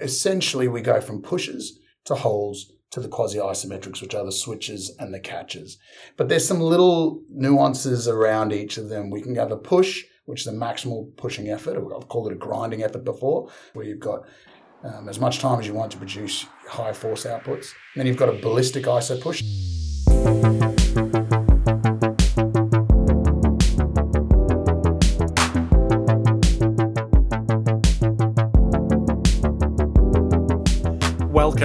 Essentially, we go from pushes to holds to the quasi isometrics, which are the switches and the catches. But there's some little nuances around each of them. We can have a push, which is a maximal pushing effort. I've called it a grinding effort before, where you've got um, as much time as you want to produce high force outputs. And then you've got a ballistic iso push.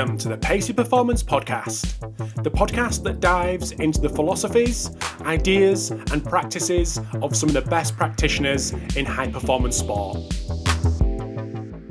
Welcome to the Pacey Performance Podcast, the podcast that dives into the philosophies, ideas, and practices of some of the best practitioners in high performance sport.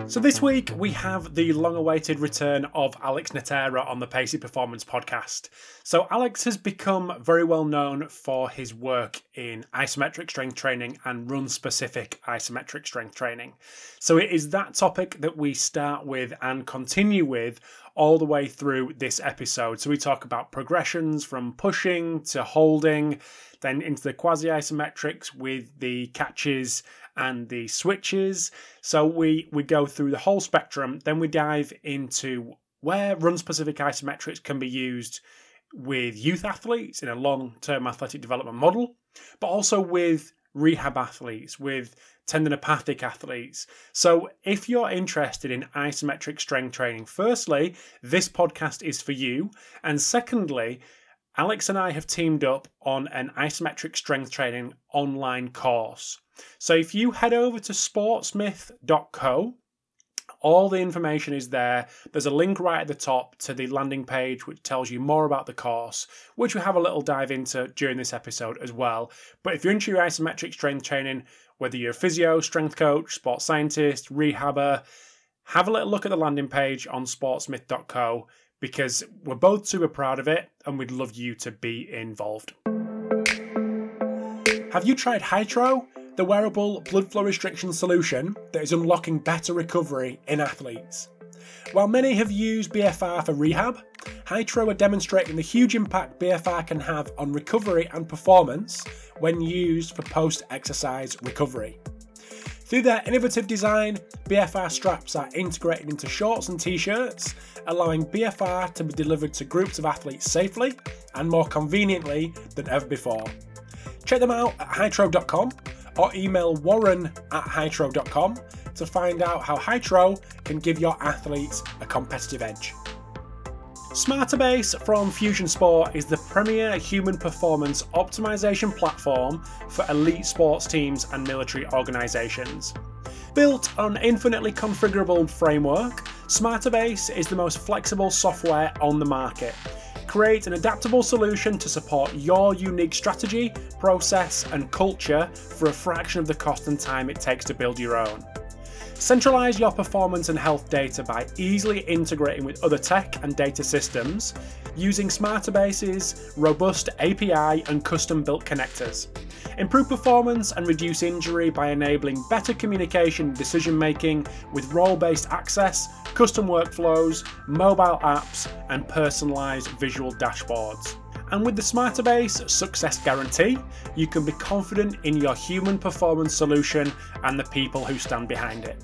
So this week we have the long-awaited return of Alex Natera on the Pacey Performance podcast. So Alex has become very well known for his work in isometric strength training and run-specific isometric strength training. So it is that topic that we start with and continue with all the way through this episode. So we talk about progressions from pushing to holding, then into the quasi isometrics with the catches and the switches. So we we go through the whole spectrum. Then we dive into where run specific isometrics can be used with youth athletes in a long term athletic development model, but also with rehab athletes, with tendinopathic athletes. So, if you're interested in isometric strength training, firstly, this podcast is for you. And secondly, Alex and I have teamed up on an isometric strength training online course. So if you head over to sportsmith.co, all the information is there. There's a link right at the top to the landing page which tells you more about the course, which we have a little dive into during this episode as well. But if you're into your isometric strength training, whether you're a physio, strength coach, sports scientist, rehabber, have a little look at the landing page on sportsmith.co because we're both super proud of it and we'd love you to be involved. Have you tried Hytro, the wearable blood flow restriction solution that is unlocking better recovery in athletes? While many have used BFR for rehab, Hytro are demonstrating the huge impact BFR can have on recovery and performance when used for post exercise recovery. Through their innovative design, BFR straps are integrated into shorts and t shirts, allowing BFR to be delivered to groups of athletes safely and more conveniently than ever before. Check them out at hytro.com or email warren at hytro.com to find out how Hytro can give your athletes a competitive edge. Smartabase from Fusion Sport is the premier human performance optimization platform for elite sports teams and military organizations. Built on infinitely configurable framework, Smartabase is the most flexible software on the market. Create an adaptable solution to support your unique strategy, process, and culture for a fraction of the cost and time it takes to build your own. Centralize your performance and health data by easily integrating with other tech and data systems using Smartabase's robust API and custom built connectors. Improve performance and reduce injury by enabling better communication and decision making with role based access, custom workflows, mobile apps, and personalized visual dashboards. And with the Smartabase Success Guarantee, you can be confident in your human performance solution and the people who stand behind it.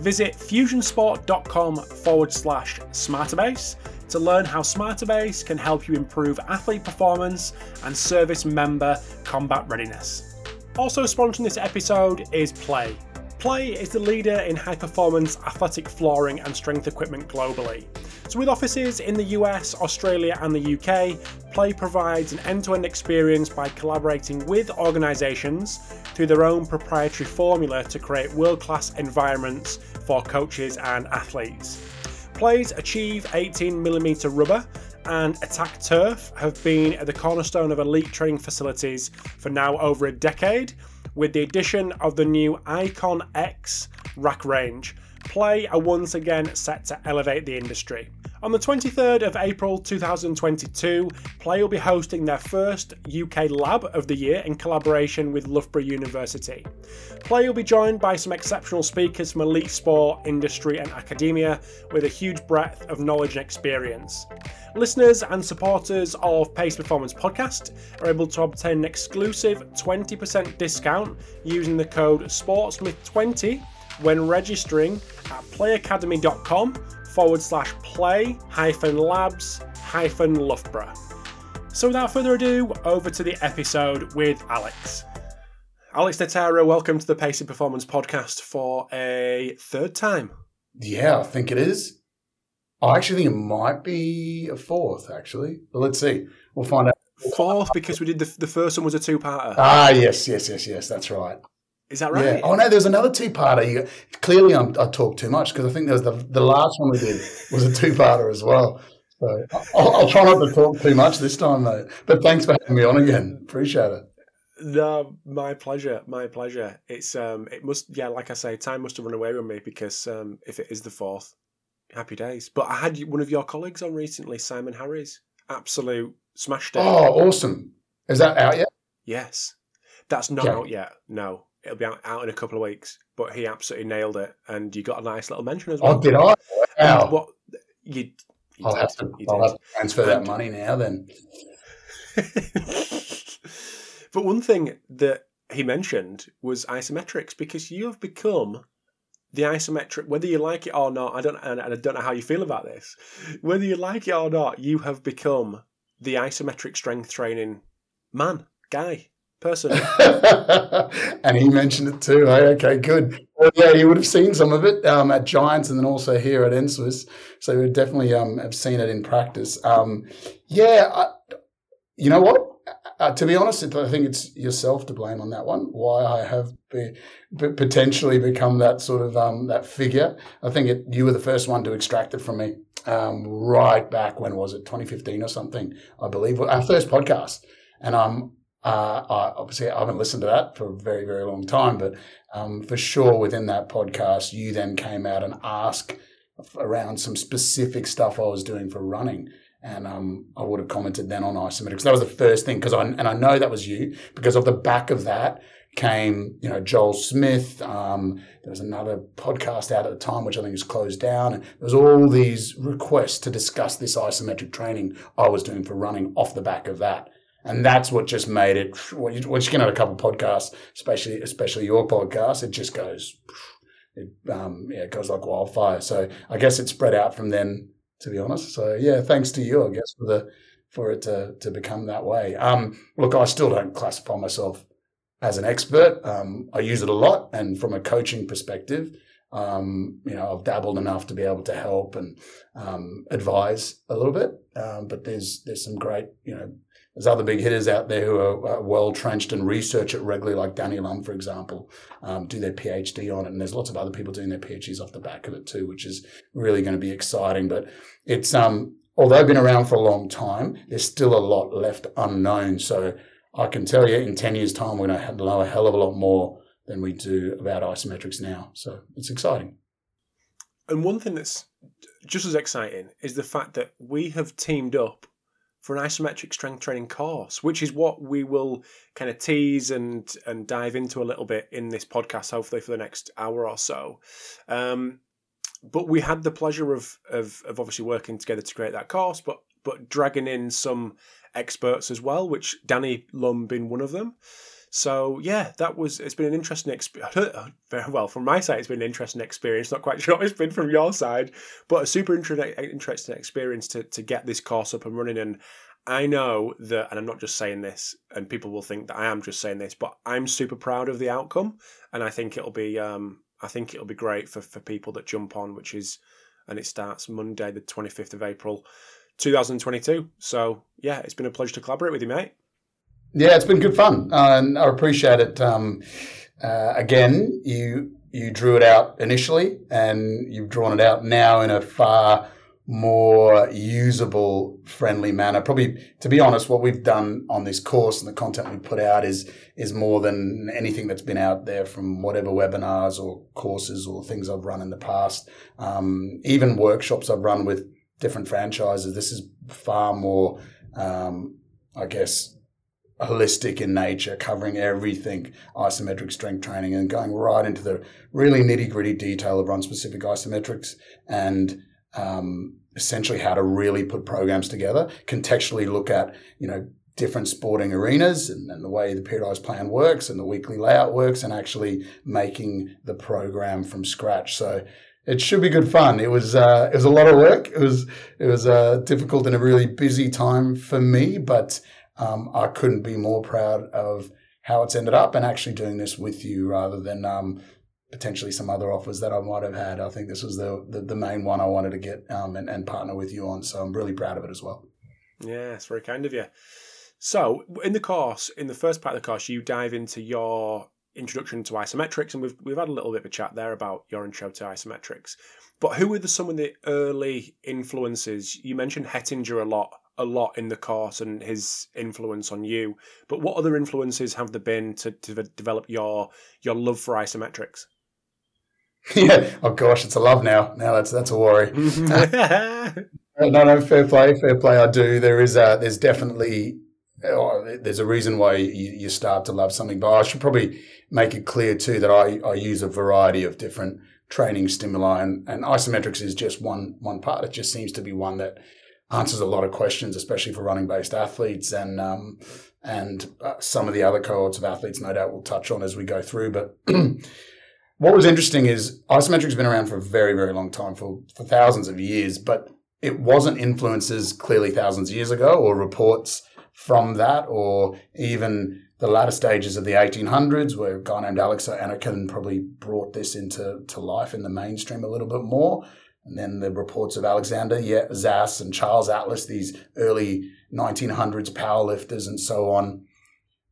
Visit fusionsport.com forward slash Smartabase to learn how Smartabase can help you improve athlete performance and service member combat readiness. Also, sponsoring this episode is Play. Play is the leader in high performance athletic flooring and strength equipment globally. So, with offices in the US, Australia, and the UK, Play provides an end to end experience by collaborating with organisations through their own proprietary formula to create world class environments for coaches and athletes. Plays Achieve 18mm rubber and Attack Turf have been at the cornerstone of elite training facilities for now over a decade, with the addition of the new Icon X rack range. Play are once again set to elevate the industry. On the 23rd of April 2022, Play will be hosting their first UK lab of the year in collaboration with Loughborough University. Play will be joined by some exceptional speakers from elite sport, industry, and academia with a huge breadth of knowledge and experience. Listeners and supporters of Pacey Performance Podcast are able to obtain an exclusive 20% discount using the code SPORTSMITH20 when registering at playacademy.com forward slash play hyphen labs hyphen Loughborough. So without further ado, over to the episode with Alex. Alex Natera, welcome to the Pacey Performance Podcast for a third time. Yeah, I think it is. I actually think it might be a fourth, actually. But let's see. We'll find out. Fourth, because we did the, the first one was a two parter. Ah, yes, yes, yes, yes. That's right. Is that right? Yeah. Oh no, there's another two-parter. Clearly, I'm, i talk too much because I think there's the the last one we did was a two-parter as well. So I'll, I'll, try not to talk too much this time, mate. But thanks for having me on again. Appreciate it. No, my pleasure. My pleasure. It's um, it must yeah, like I say, time must have run away with me because um, if it is the fourth, happy days. But I had one of your colleagues on recently, Simon Harris. Absolute smashed it. Oh, awesome! Is that out yet? Yes, that's not yeah. out yet. No, it'll be out, out in a couple of weeks. But he absolutely nailed it, and you got a nice little mention as oh, well. Oh, did I? Wow. what you? you I'll, did, have to, I'll have to transfer that money now then. but one thing that he mentioned was isometrics because you have become the isometric, whether you like it or not, I don't, and I don't know how you feel about this. Whether you like it or not, you have become the isometric strength training man, guy, person. and he mentioned it too. Hey, okay, good. Well, yeah, he would have seen some of it um, at Giants and then also here at NSWIS. So he would definitely um, have seen it in practice. Um, yeah, I, you know what? Uh, to be honest, I think it's yourself to blame on that one. Why I have be, potentially become that sort of um, that figure. I think it, you were the first one to extract it from me. Um, right back when was it 2015 or something? I believe our first podcast, and um, uh, I, obviously I haven't listened to that for a very very long time, but um, for sure within that podcast, you then came out and asked around some specific stuff I was doing for running and um, I would have commented then on isometrics. Because that was the first thing because I and I know that was you because of the back of that came you know Joel Smith. Um, there was another podcast out at the time which I think is closed down, and there was all these requests to discuss this isometric training I was doing for running off the back of that. And that's what just made it. Once you get on a couple podcasts, especially especially your podcast, it just goes, it um, yeah, it goes like wildfire. So I guess it spread out from then to be honest. So yeah, thanks to you, I guess, for the for it to to become that way. Um, look, I still don't classify myself as an expert. Um, I use it a lot, and from a coaching perspective, um, you know, I've dabbled enough to be able to help and um, advise a little bit. Um, but there's there's some great, you know, there's other big hitters out there who are, are well trenched and research it regularly, like Danny Lum, for example, um, do their PhD on it. And there's lots of other people doing their PhDs off the back of it too, which is really going to be exciting. But it's, um, although I've been around for a long time, there's still a lot left unknown. So I can tell you in 10 years' time, we're going to know a hell of a lot more than we do about isometrics now. So it's exciting. And one thing that's just as exciting is the fact that we have teamed up for an isometric strength training course, which is what we will kind of tease and and dive into a little bit in this podcast, hopefully for the next hour or so. Um, but we had the pleasure of, of of obviously working together to create that course, but but dragging in some experts as well, which Danny Lum being one of them. So yeah, that was it's been an interesting experience. Very well from my side, it's been an interesting experience. Not quite sure it's been from your side, but a super interesting experience to to get this course up and running. And I know that, and I'm not just saying this, and people will think that I am just saying this, but I'm super proud of the outcome, and I think it'll be um I think it'll be great for for people that jump on, which is and it starts Monday the 25th of April. 2022. So yeah, it's been a pleasure to collaborate with you, mate. Yeah, it's been good fun, uh, and I appreciate it. Um, uh, again, you you drew it out initially, and you've drawn it out now in a far more usable, friendly manner. Probably, to be honest, what we've done on this course and the content we put out is is more than anything that's been out there from whatever webinars or courses or things I've run in the past. Um, even workshops I've run with different franchises. This is far more, um, I guess, holistic in nature, covering everything isometric strength training and going right into the really nitty gritty detail of run specific isometrics and um, essentially how to really put programs together, contextually look at, you know, different sporting arenas and, and, the way the periodized plan works and the weekly layout works and actually making the program from scratch. So it should be good fun. It was uh, it was a lot of work. It was it was uh, difficult and a really busy time for me, but um, I couldn't be more proud of how it's ended up and actually doing this with you rather than um, potentially some other offers that I might have had. I think this was the the, the main one I wanted to get um, and, and partner with you on. So I'm really proud of it as well. Yeah, it's very kind of you. So, in the course, in the first part of the course, you dive into your introduction to isometrics, and we've we've had a little bit of a chat there about your intro to isometrics. But who were the, some of the early influences? You mentioned Hettinger a lot, a lot in the course, and his influence on you. But what other influences have there been to, to develop your your love for isometrics? Yeah. Oh gosh, it's a love now. Now that's that's a worry. no, no, fair play, fair play. I do. There is a, there's definitely oh, there's a reason why you, you, start to love something. But I should probably make it clear too that I, I use a variety of different training stimuli, and, and isometrics is just one one part. It just seems to be one that answers a lot of questions, especially for running based athletes, and um, and uh, some of the other cohorts of athletes, no doubt, we'll touch on as we go through. But what was interesting is isometrics been around for a very very long time, for for thousands of years, but it wasn't influences clearly thousands of years ago or reports from that, or even the latter stages of the 1800s, where a guy named Alex Anokhin probably brought this into to life in the mainstream a little bit more. And then the reports of Alexander Zass and Charles Atlas, these early 1900s powerlifters and so on.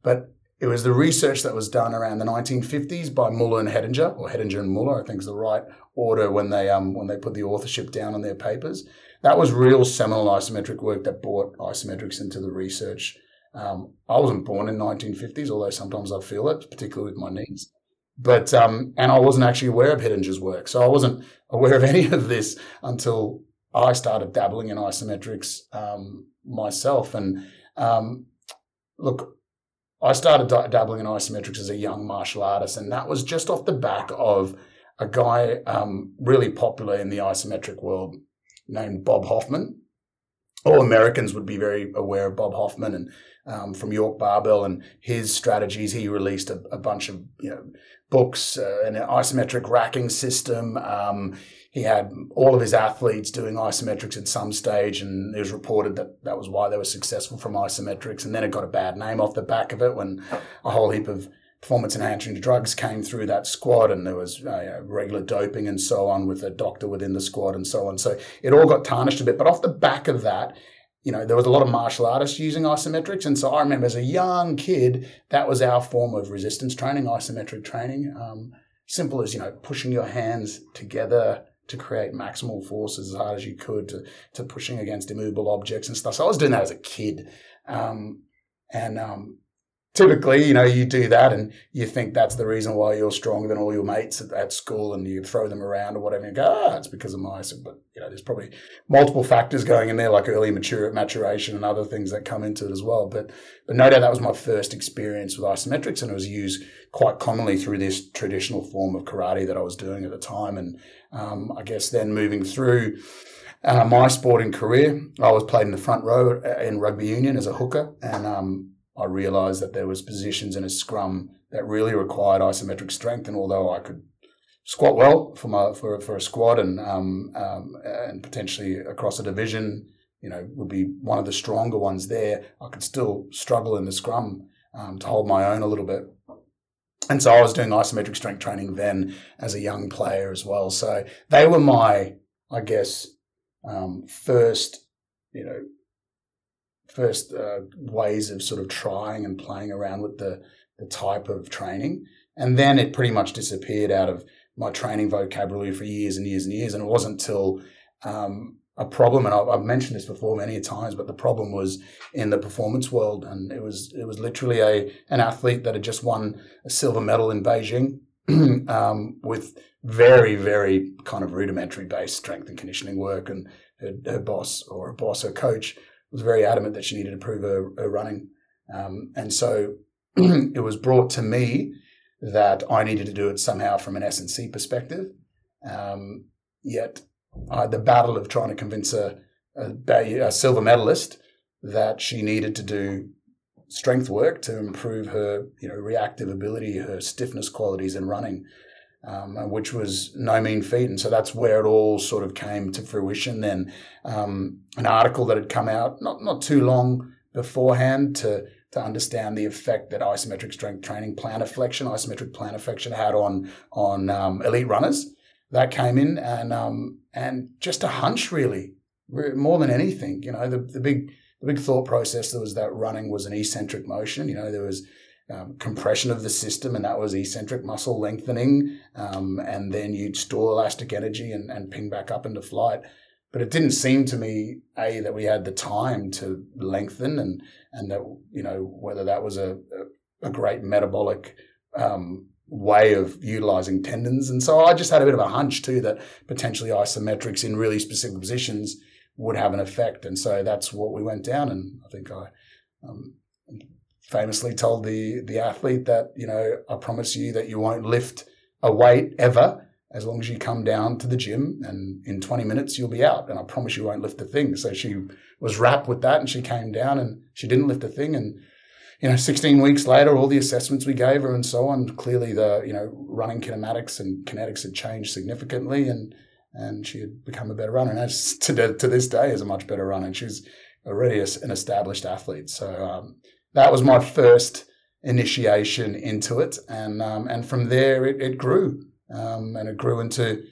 But it was the research that was done around the 1950s by Muller and Hettinger, or Hettinger and Muller, I think is the right order when they um, when they put the authorship down on their papers that was real seminal isometric work that brought isometrics into the research. Um, I wasn't born in 1950s, although sometimes I feel it, particularly with my knees. But um, and I wasn't actually aware of Hettinger's work, so I wasn't aware of any of this until I started dabbling in isometrics um, myself. And um, look, I started dabbling in isometrics as a young martial artist, and that was just off the back of a guy um, really popular in the isometric world named Bob Hoffman. All Americans would be very aware of Bob Hoffman and um, from York Barbell and his strategies. He released a, a bunch of you know books, uh, an isometric racking system. Um, he had all of his athletes doing isometrics at some stage, and it was reported that that was why they were successful from isometrics. And then it got a bad name off the back of it when a whole heap of performance enhancing drugs came through that squad and there was uh, regular doping and so on with a doctor within the squad and so on. So it all got tarnished a bit. But off the back of that, you know, there was a lot of martial artists using isometrics. And so I remember as a young kid, that was our form of resistance training, isometric training. Um, simple as, you know, pushing your hands together to create maximal force as hard as you could to, to pushing against immovable objects and stuff. So I was doing that as a kid. Um, and um, typically, you know, you do that and you think that's the reason why you're stronger than all your mates at, at school and you throw them around or whatever and go, ah, it's because of my, but you know, there's probably multiple factors going in there, like early mature, maturation and other things that come into it as well. But, but no doubt that was my first experience with isometrics and it was used quite commonly through this traditional form of karate that I was doing at the time. And um, I guess then moving through, uh, my sporting career, I was played in the front row in rugby union as a hooker, and um, I realised that there was positions in a scrum that really required isometric strength. And although I could squat well for my for, for a squad and um, um, and potentially across a division, you know, would be one of the stronger ones there. I could still struggle in the scrum um, to hold my own a little bit. And so I was doing isometric strength training then as a young player as well. So they were my, I guess, um, first, you know, first uh, ways of sort of trying and playing around with the, the type of training. And then it pretty much disappeared out of my training vocabulary for years and years and years. And it wasn't until um, a problem, and I've, mentioned this before many times, but the problem was in the performance world, and it was it was literally a an athlete that had just won a silver medal in Beijing um, with very very kind of rudimentary based strength and conditioning work, and her, her boss or a boss, her coach was very adamant that she needed to prove her, her running. Um, and so it was brought to me that I needed to do it somehow from an S&C perspective. Um, yet I had the battle of trying to convince a, a, a, silver medalist that she needed to do strength work to improve her, you know, reactive ability, her stiffness qualities in running, um, which was no mean feat. And so that's where it all sort of came to fruition. Then um, an article that had come out not not too long beforehand to to understand the effect that isometric strength training plantar flexion, isometric plantar flexion had on on um, elite runners. That came in and um, and just a hunch really, more than anything. You know, the, the big the big thought process that was that running was an eccentric motion. You know, there was um, compression of the system, and that was eccentric muscle lengthening. Um, and then you'd store elastic energy and, and ping back up into flight. But it didn't seem to me, A, that we had the time to lengthen and, and that, you know, whether that was a, a, great metabolic um, way of utilizing tendons. And so I just had a bit of a hunch too that potentially isometrics in really specific positions would have an effect. And so that's what we went down. And I think I um, famously told the, the athlete that, you know, I promise you that you won't lift a weight ever as long as you come down to the gym and in 20 minutes you'll be out and I promise you won't lift a thing. So she was wrapped with that and she came down and she didn't lift a thing. And, you know, 16 weeks later, all the assessments we gave her and so on, clearly the, you know, running kinematics and kinetics had changed significantly and, and she had become a better runner. And as to, to this day is a much better runner. And she's already an established athlete. So um, that was my first initiation into it. And, um, and from there it, it grew um, and it grew into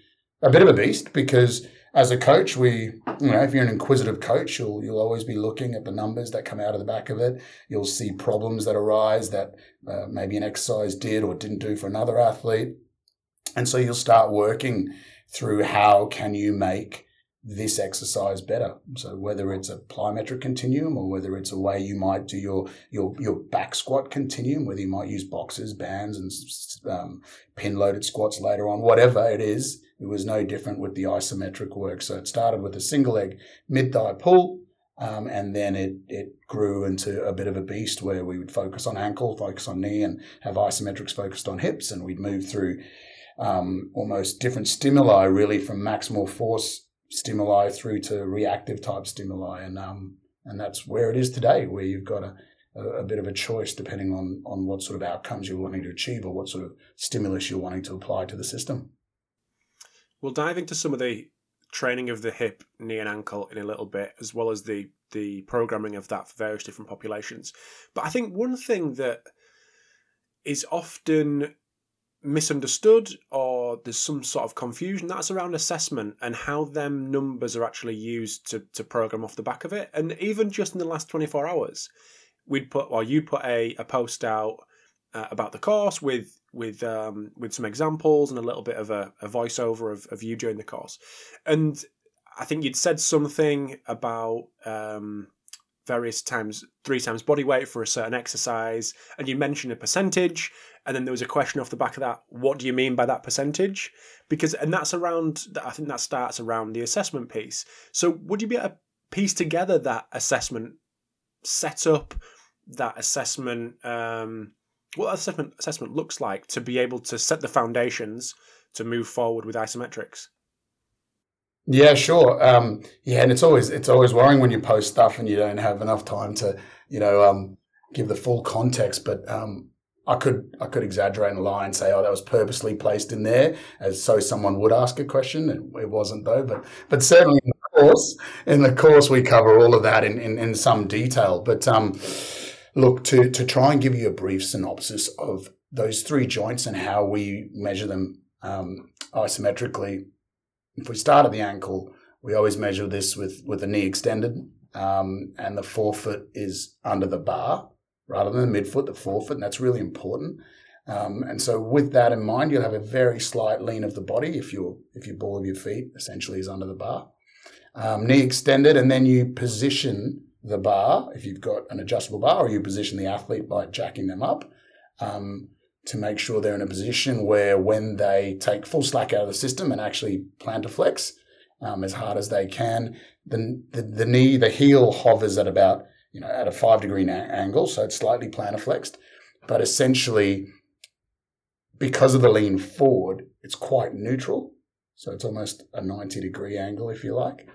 a bit of a beast because as a coach, we, you know, if you're an inquisitive coach, you'll you'll always be looking at the numbers that come out of the back of it. You'll see problems that arise that uh, maybe an exercise did or didn't do for another athlete, and so you'll start working through how can you make this exercise better. So whether it's a plyometric continuum or whether it's a way you might do your your your back squat continuum, whether you might use boxes, bands, and um, pin loaded squats later on, whatever it is, it was no different with the isometric work. So it started with a single leg mid thigh pull. Um, and then it, it grew into a bit of a beast where we would focus on ankle, focus on knee, and have isometrics focused on hips. And we'd move through um, almost different stimuli, really, from maximal force stimuli through to reactive type stimuli, and um, and that's where it is today, where you've got a, a, bit of a choice depending on on what sort of outcomes you're wanting to achieve or what sort of stimulus you're wanting to apply to the system. We'll dive into some of the training of the hip, knee, and ankle in a little bit, as well as the the programming of that for various different populations. But I think one thing that is often misunderstood or there's some sort of confusion that's around assessment and how them numbers are actually used to, to program off the back of it. And even just in the last 24 hours we'd put or you put a, a post out uh, about the course with with um, with some examples and a little bit of a, a voiceover of, of you during the course. And i think you'd said something about um, various times, three times body weight for a certain exercise, and you mentioned a percentage, and then there was a question off the back of that. What do you mean by that percentage? Because and that's around. I think that starts around the assessment piece. So would you be able to piece together that assessment setup, that assessment, um, what assessment assessment looks like to be able to set the foundations to move forward with isometrics? Yeah, sure. Um, yeah, and it's always it's always worrying when you post stuff and you don't have enough time to, you know, um, give the full context. But um, I could I could exaggerate and lie and say, oh, that was purposely placed in there, as so someone would ask a question. It, it wasn't though, but but certainly in the course in the course we cover all of that in in, in some detail. But um, look to to try and give you a brief synopsis of those three joints and how we measure them um, isometrically if we start at the ankle, we always measure this with, with the knee extended, um, and the forefoot is under the bar rather than the midfoot, the forefoot, and that's really important. Um, and so, with that in mind, you'll have a very slight lean of the body if your if your ball of your feet essentially is under the bar. Um, knee extended, and then you position the bar if you've got an adjustable bar, or you position the athlete by jacking them up. Um, to make sure they're in a position where when they take full slack out of the system and actually plantar flex um, as hard as they can, the, the, the, knee, the heel hovers at about, you know, at a five degree angle. So it's slightly plantar flexed, but essentially because of the lean forward, it's quite neutral. So it's almost a 90 degree angle, if you like.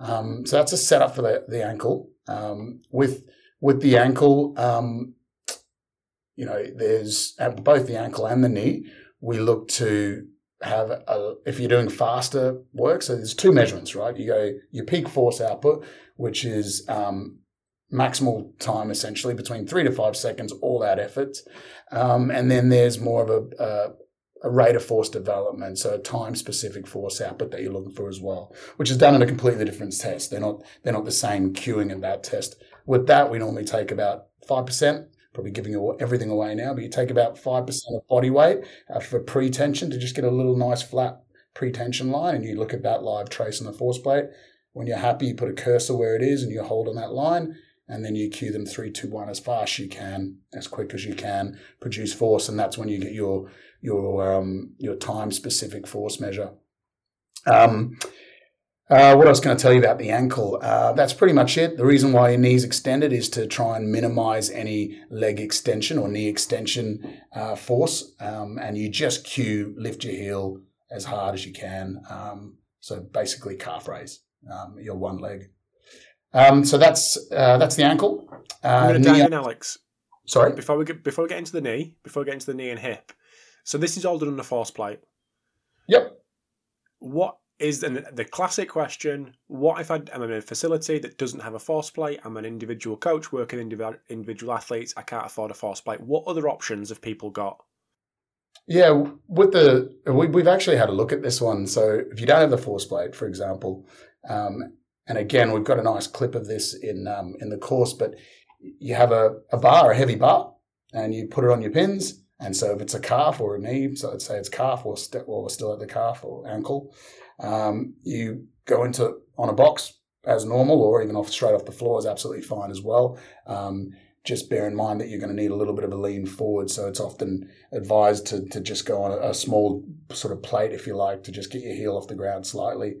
Um, so that's a setup for the, the ankle. Um, with with the ankle, um, you know, there's at both the ankle and the knee, we look to have a, if you're doing faster work, so there's two measurements, right? You go your peak force output, which is um, maximal time essentially between three to five seconds, all out effort, um, and then there's more of a, a a rate of force development, so a time specific force output that you're looking for as well, which is done in a completely different test. They're not they're not the same cueing in that test. With that, we normally take about five percent, probably giving everything away now, but you take about five percent of body weight uh, for pre-tension to just get a little nice flat pre-tension line, and you look at that live trace on the force plate. When you're happy, you put a cursor where it is, and you hold on that line, and then you cue them three, two, one as fast as you can, as quick as you can, produce force, and that's when you get your your um, your time specific force measure. Um, uh, what I was going to tell you about the ankle, uh, that's pretty much it. The reason why your knee's extended is to try and minimize any leg extension or knee extension uh, force. Um, and you just cue, lift your heel as hard as you can. Um, so basically, calf raise, um, your one leg. Um, so that's uh, that's the ankle. I'm going to dive in, Alex. Sorry. Before we get before we get into the knee, before we get into the knee and hip, so this is all done on a force plate. Yep. What is the, the classic question? What if I, am in a facility that doesn't have a force plate? I'm an individual coach working individual athletes. I can't afford a force plate. What other options have people got? Yeah, with the we, have actually had a look at this one. So if you don't have the force plate, for example, um, and again we've got a nice clip of this in um, in the course, but you have a, a bar, a heavy bar, and you put it on your pins and so if it's a calf or a knee, so let's say it's calf or, st- or we're still at the calf or ankle, um, you go into on a box as normal or even off straight off the floor is absolutely fine as well. Um, just bear in mind that you're going to need a little bit of a lean forward. So it's often advised to, to just go on a, a small sort of plate, if you like, to just get your heel off the ground slightly.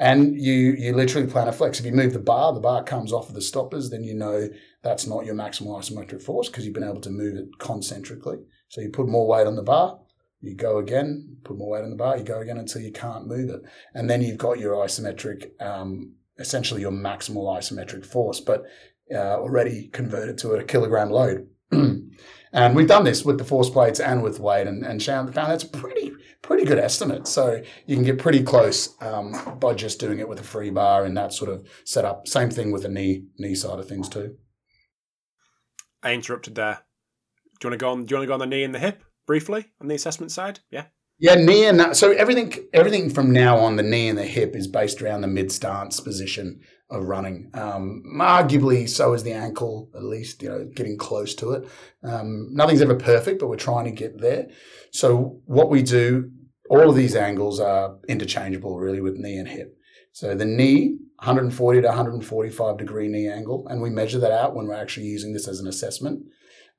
And you you literally plantar flex. If you move the bar, the bar comes off of the stoppers, then you know that's not your maximal isometric force because you've been able to move it concentrically. So you put more weight on the bar, you go again, put more weight on the bar, you go again until you can't move it. And then you've got your isometric, um, essentially your maximal isometric force, but uh, already converted to a kilogram load. and we've done this with the force plates and with weight, and, and found that's a pretty pretty good estimate. So you can get pretty close um, by just doing it with a free bar and that sort of setup. Same thing with the knee knee side of things too. I interrupted there. Do you want to go on? Do you want to go on the knee and the hip briefly on the assessment side? Yeah. Yeah, knee and. So everything, everything from now on, the knee and the hip is based around the mid stance position of running. Um, arguably, so is the ankle. At least you know, getting close to it. Um, nothing's ever perfect, but we're trying to get there. So what we do, all of these angles are interchangeable, really, with knee and hip. So the knee, 140 to 145 degree knee angle, and we measure that out when we're actually using this as an assessment.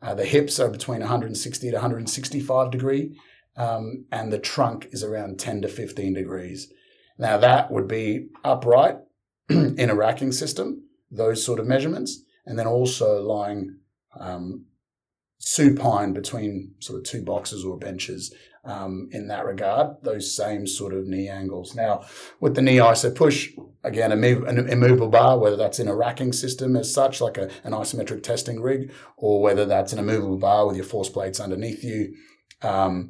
Uh, the hips are between 160 to 165 degree, um, and the trunk is around 10 to 15 degrees. Now that would be upright in a racking system, those sort of measurements, and then also lying um, supine between sort of two boxes or benches um, in that regard, those same sort of knee angles. Now, with the knee iso push, again, a an immovable bar, whether that's in a racking system as such, like a, an isometric testing rig, or whether that's an immovable bar with your force plates underneath you, um,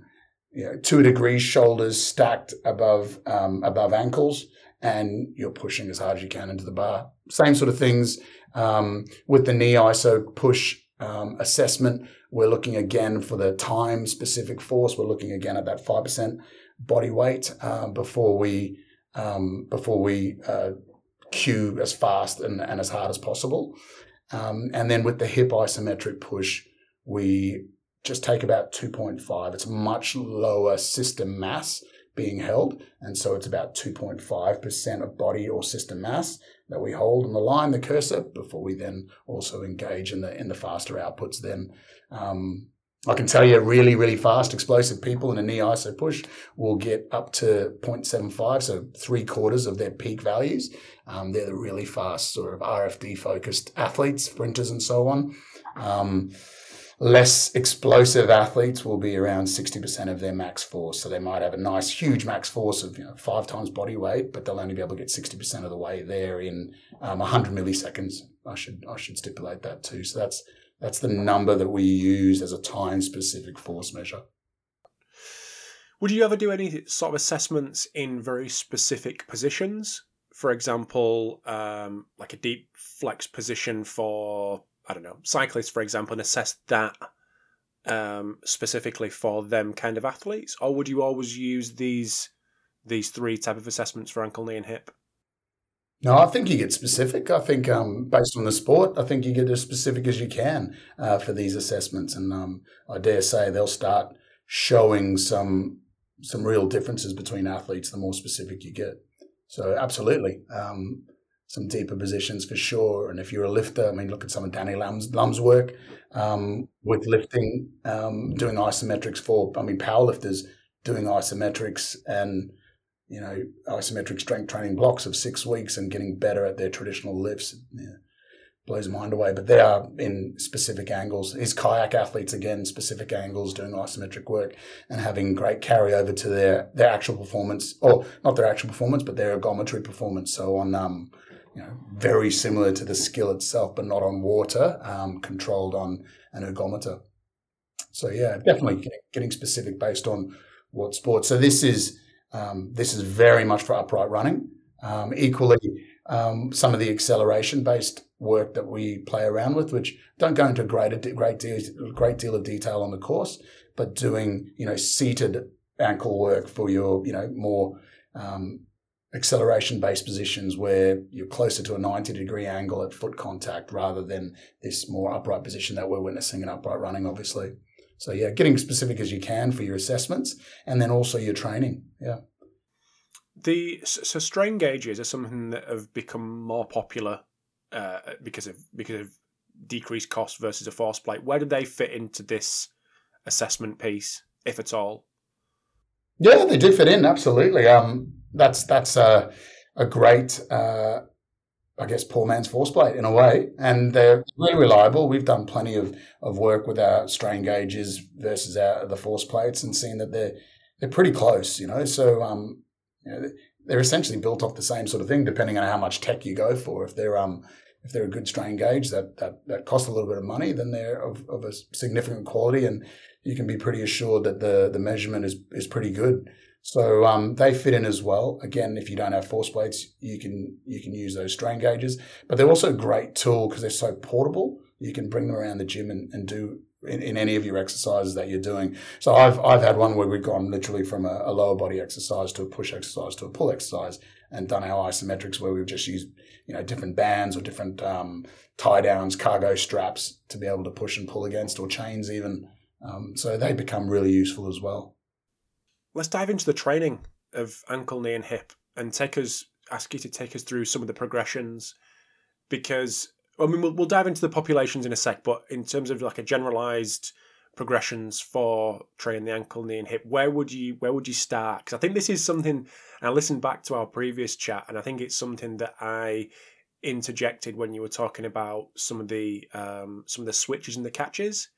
you know, two degrees shoulders stacked above um, above ankles, and you're pushing as hard as you can into the bar. Same sort of things um, with the knee iso push um, assessment we're looking again for the time specific force. We're looking again at that 5% body weight uh, before we um, before we uh, cue as fast and, and, as hard as possible. Um, and then with the hip isometric push, we just take about 2.5. It's much lower system mass being held. And so it's about 2.5% of body or system mass that we hold the line, the cursor, before we then also engage in the in the faster outputs then um, I can tell you really, really fast, explosive people in a knee iso push will get up to 0.75, so three quarters of their peak values. Um, they're the really fast sort of RFD focused athletes, sprinters, and so on. Um, less explosive athletes will be around 60% of their max force. So they might have a nice, huge max force of you know, five times body weight, but they'll only be able to get 60% of the way there in um, 100 milliseconds. I should I should stipulate that too. So that's that's the number that we use as a time specific force measure. Would you ever do any sort of assessments in very specific positions? For example, um, like a deep flex position for I don't know cyclists, for example, and assess that um, specifically for them kind of athletes, or would you always use these these three type of assessments for ankle, knee, and hip? No, I think you get specific. I think um, based on the sport, I think you get as specific as you can uh, for these assessments, and um, I dare say they'll start showing some some real differences between athletes the more specific you get. So absolutely, um, some deeper positions for sure. And if you're a lifter, I mean, look at some of Danny Lum's, Lum's work um, with lifting, um, doing isometrics for. I mean, powerlifters doing isometrics and you know, isometric strength training blocks of six weeks and getting better at their traditional lifts. Yeah, blows mind away. But they are in specific angles. His kayak athletes, again, specific angles, doing isometric work and having great carryover to their, their actual performance, or not their actual performance, but their ergometry performance. So on, um, you know, very similar to the skill itself, but not on water, um, controlled on an ergometer. So yeah, definitely getting specific based on what sport. So this is um, this is very much for upright running. Um, equally, um, some of the acceleration based work that we play around with, which don't go into great, great, deal, great deal of detail on the course, but doing, you know, seated ankle work for your, you know, more um, acceleration based positions where you're closer to a 90 degree angle at foot contact rather than this more upright position that we're witnessing in upright running, obviously. So yeah, getting specific as you can for your assessments, and then also your training. Yeah. The so strain gauges are something that have become more popular uh, because of because of decreased cost versus a force plate. Where do they fit into this assessment piece, if at all? Yeah, they do fit in absolutely. Um, that's that's a, a great uh, I guess, poor man's force plate in a way. And they're really reliable. We've done plenty of, of work with our strain gauges versus our, the force plates and seen that they're, they're pretty close, you know. So, um, you know, they're essentially built off the same sort of thing, depending on how much tech you go for. If they're, um, if they're a good strain gauge that, that, that costs a little bit of money, then they're of, of a significant quality and you can be pretty assured that the, the measurement is, is pretty good. So um, they fit in as well. Again, if you don't have force plates, you can you can use those strain gauges. But they're also a great tool because they're so portable. You can bring them around the gym and, and do in, in, any of your exercises that you're doing. So I've I've had one where we've gone literally from a, a, lower body exercise to a push exercise to a pull exercise and done our isometrics where we've just used you know different bands or different um, tie downs, cargo straps to be able to push and pull against or chains even. Um, so they become really useful as well let's dive into the training of ankle, knee, and hip, and take us ask you to take us through some of the progressions because I mean we'll, we'll dive into the populations in a sec, but in terms of like a generalized progressions for training the ankle, knee, and hip, where would you where would you start? Because I think this is something. I listened back to our previous chat, and I think it's something that I interjected when you were talking about some of the um, some of the switches and the catches,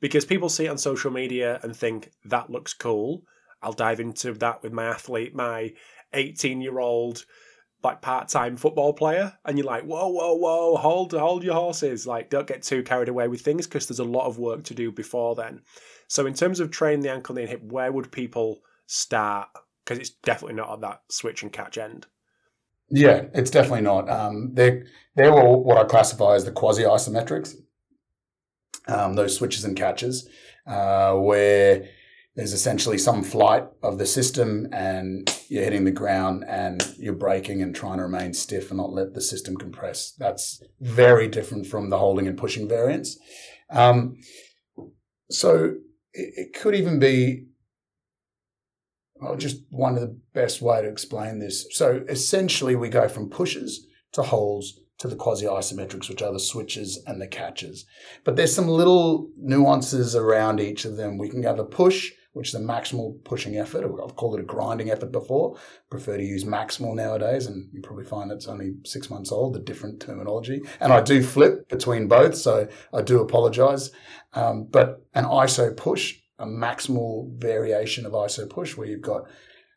because people see it on social media and think that looks cool, I'll dive into that with my athlete, my 18 year old like part-time football player and you're like whoa whoa whoa hold hold your horses. Like don't get too carried away with things because there's a lot of work to do before then. So in terms of training the ankle knee and hip where would people start? Because it's definitely not at that switch and catch end. Yeah it's definitely not. Um, they're they're all what i classify as the quasi isometrics um, those switches and catches uh, where there's essentially some flight of the system and you're hitting the ground and you're braking and trying to remain stiff and not let the system compress. That's very different from the holding and pushing variants. Um, so it, it, could even be well, just one of the best way to explain this. So essentially, we go from pushes to holds to the quasi isometrics, which are the switches and the catches. But there's some little nuances around each of them. We can have a push which is a maximal pushing effort. I've called it a grinding effort before. Prefer to use maximal nowadays, and you probably find it's only six months old, the different terminology. And I do flip between both, so I do apologize. Um, but an ISO push, a maximal variation of ISO push, where you've got